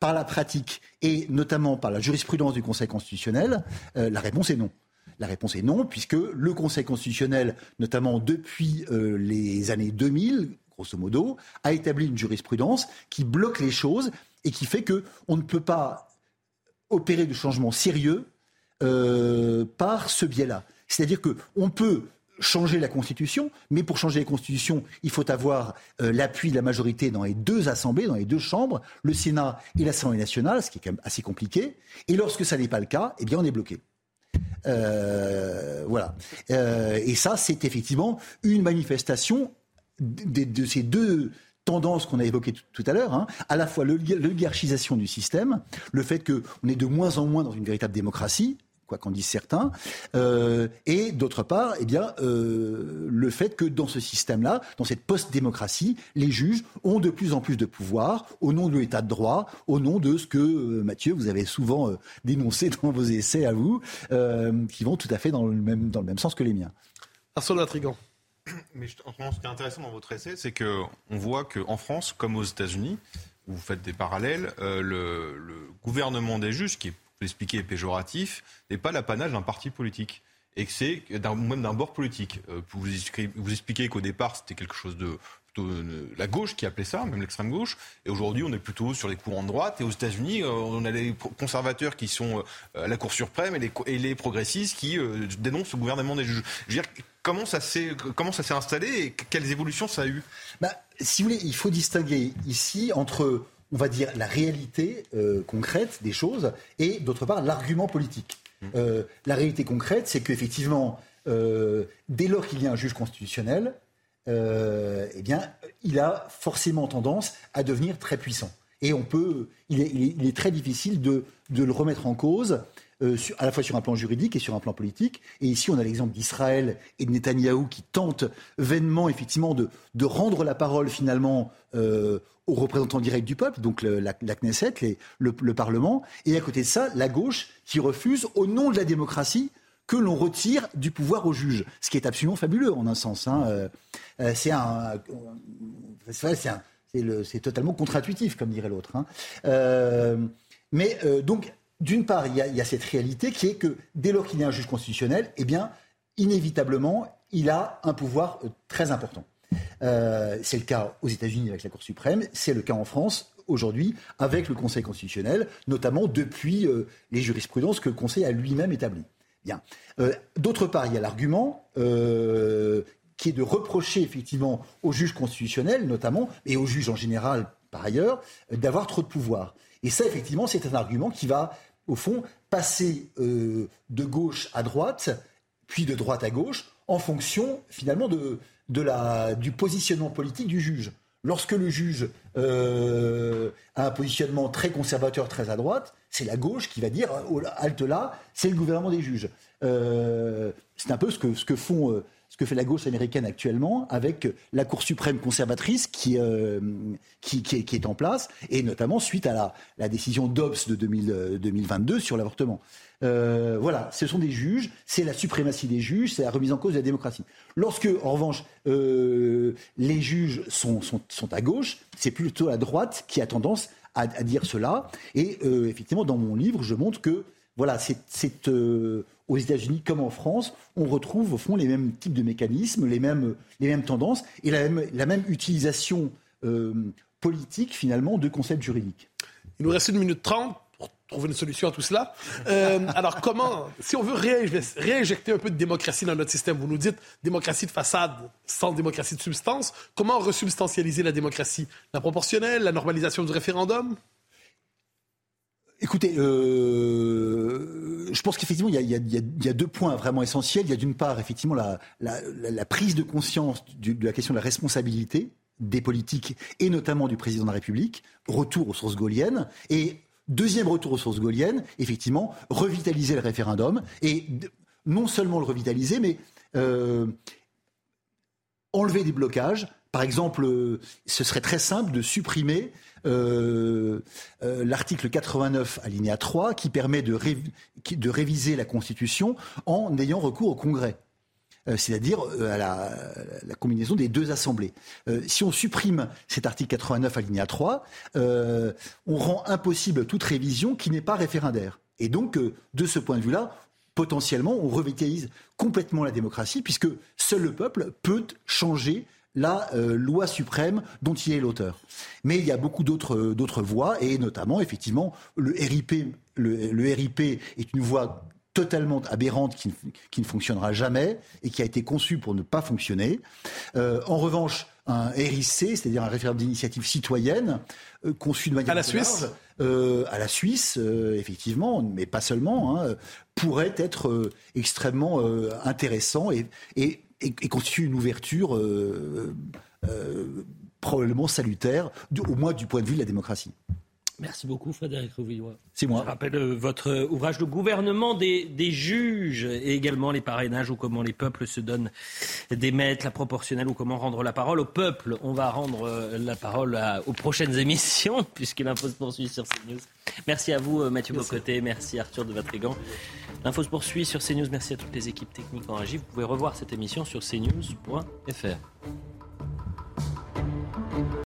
par la pratique et notamment par la jurisprudence du Conseil constitutionnel, euh, la réponse est non. La réponse est non, puisque le Conseil constitutionnel, notamment depuis euh, les années 2000, grosso modo, a établi une jurisprudence qui bloque les choses et qui fait qu'on ne peut pas opérer de changements sérieux par ce biais-là. C'est-à-dire qu'on peut changer la Constitution, mais pour changer la Constitution, il faut avoir euh, l'appui de la majorité dans les deux assemblées, dans les deux chambres, le Sénat et l'Assemblée nationale, ce qui est quand même assez compliqué. Et lorsque ça n'est pas le cas, eh bien on est bloqué. Euh, voilà. Euh, et ça, c'est effectivement une manifestation de, ces deux tendances qu'on a évoquées tout, à l'heure, hein. à la fois l'oligarchisation du système, le fait qu'on est de moins en moins dans une véritable démocratie, quoi qu'en disent certains, euh, et d'autre part, eh bien, euh, le fait que dans ce système-là, dans cette post-démocratie, les juges ont de plus en plus de pouvoir au nom de l'État de droit, au nom de ce que, euh, Mathieu, vous avez souvent dénoncé dans vos essais à vous, qui vont tout à fait dans le même, dans le même sens que les miens. Arsène Latrigan. Mais ce qui est intéressant dans votre essai, c'est qu'on voit qu'en France, comme aux États-Unis, où vous faites des parallèles, le, le, gouvernement des juges, qui est l'expliquer péjoratif, n'est pas l'apanage d'un parti politique et que c'est même d'un bord politique. Euh, vous, expliquez qu'au départ, c'était quelque chose de euh, la gauche qui appelait ça, même l'extrême gauche. Et aujourd'hui, on est plutôt sur les courants de droite. Et aux États-Unis, euh, on a les conservateurs qui sont à la Cour suprême et les, progressistes qui dénoncent le gouvernement des juges. Comment ça s'est installé et quelles évolutions ça a eu? Bah, Si vous voulez, il faut distinguer ici entre on va dire, la réalité euh, concrète des choses et d'autre part l'argument politique. Mmh. Euh, la réalité concrète, c'est qu'effectivement, euh, dès lors qu'il y a un juge constitutionnel, eh bien, il a forcément tendance à devenir très puissant. Et on peut, il est, très difficile de, de, le remettre en cause euh, à la fois sur un plan juridique et sur un plan politique. Et ici, on a l'exemple d'Israël et de Netanyahou qui tentent vainement, effectivement, de, de rendre la parole finalement euh, aux représentants directs du peuple, donc la, Knesset, le, Parlement. Et à côté de ça, la gauche qui refuse, au nom de la démocratie, que l'on retire du pouvoir aux juges, ce qui est absolument fabuleux en un sens. Hein. Euh, c'est un, c'est totalement contre-intuitif, comme dirait l'autre. Hein. mais donc d'une part, il y, a, cette réalité qui est que dès lors qu'il y a un juge constitutionnel, eh bien, inévitablement, il a un pouvoir euh, très important. Euh, c'est le cas aux États-Unis avec la Cour suprême, c'est le cas en France aujourd'hui avec le Conseil constitutionnel, notamment depuis euh, les jurisprudences que le Conseil a lui-même établies. Bien. D'autre part, il y a l'argument qui est de reprocher effectivement aux juges constitutionnels, notamment, et aux juges en général par ailleurs, d'avoir trop de pouvoir. Et ça, effectivement, c'est un argument qui va au fond, passer euh, de gauche à droite, puis de droite à gauche, en fonction finalement du positionnement politique du juge. Lorsque le juge euh, a un positionnement très conservateur, très à droite, c'est la gauche qui va dire oh, halte là, c'est le gouvernement des juges. Euh, c'est un peu ce que font ce que fait la gauche américaine actuellement avec la Cour suprême conservatrice qui, euh, qui, est, en place, et notamment suite à la, décision Dobbs de 2022 sur l'avortement. Euh, voilà, ce sont des juges, c'est la suprématie des juges, c'est la remise en cause de la démocratie. Lorsque, en revanche, euh, les juges sont, sont, à gauche, c'est plutôt la droite qui a tendance à dire cela. Et effectivement, dans mon livre, je montre que voilà, c'est euh, aux États-Unis comme en France, on retrouve au fond les mêmes types de mécanismes, les mêmes, les mêmes tendances et la même, la même utilisation euh, politique finalement de concepts juridiques. Il nous reste une minute trente pour trouver une solution à tout cela. Euh, alors, comment, si on veut réinjecter un peu de démocratie dans notre système, vous nous dites démocratie de façade sans démocratie de substance, comment resubstantialiser la démocratie? La proportionnelle, la normalisation du référendum? Écoutez, euh, je pense qu'effectivement, il, y, a, deux points vraiment essentiels. Il y a d'une part, effectivement, la, prise de conscience de la question de la responsabilité des politiques et notamment du président de la République, retour aux sources gaulliennes, et deuxième retour aux sources gaulliennes, effectivement, revitaliser le référendum, et non seulement le revitaliser, mais euh, enlever des blocages. Par exemple, euh, ce serait très simple de supprimer euh, l'article 89 alinéa 3 qui permet de, réviser la Constitution en ayant recours au Congrès. Euh, c'est-à-dire euh, à la, combinaison des deux assemblées. Euh, si on supprime cet article 89 alinéa 3, on rend impossible toute révision qui n'est pas référendaire. Et donc, de ce point de vue-là, potentiellement, on revitalise complètement la démocratie, puisque seul le peuple peut changer la loi suprême dont il est l'auteur. Mais il y a beaucoup d'autres voies, et notamment, effectivement, le RIP, le RIP est une voie totalement aberrante qui, ne fonctionnera jamais et qui a été conçue pour ne pas fonctionner. Euh, en revanche, un RIC, c'est-à-dire un référendum d'initiative citoyenne, euh, conçu de manière à la Suisse, euh, à la Suisse, effectivement, mais pas seulement, hein, pourrait être extrêmement intéressant et, et, et, constitue une ouverture probablement salutaire, au moins du point de vue de la démocratie. Merci beaucoup, Frédéric Rouvillois. C'est moi. Je rappelle euh, votre ouvrage de gouvernement des, juges et également les parrainages ou comment les peuples se donnent des maîtres, la proportionnelle ou comment rendre la parole au peuple. On va rendre euh, la parole aux prochaines émissions puisque l'info se poursuit sur CNews. Merci à vous, euh, Mathieu Bocoté. Merci Arthur de Vatrigan. L'info se poursuit sur CNews. Merci à toutes les équipes techniques en régie. Vous pouvez revoir cette émission sur cnews.fr.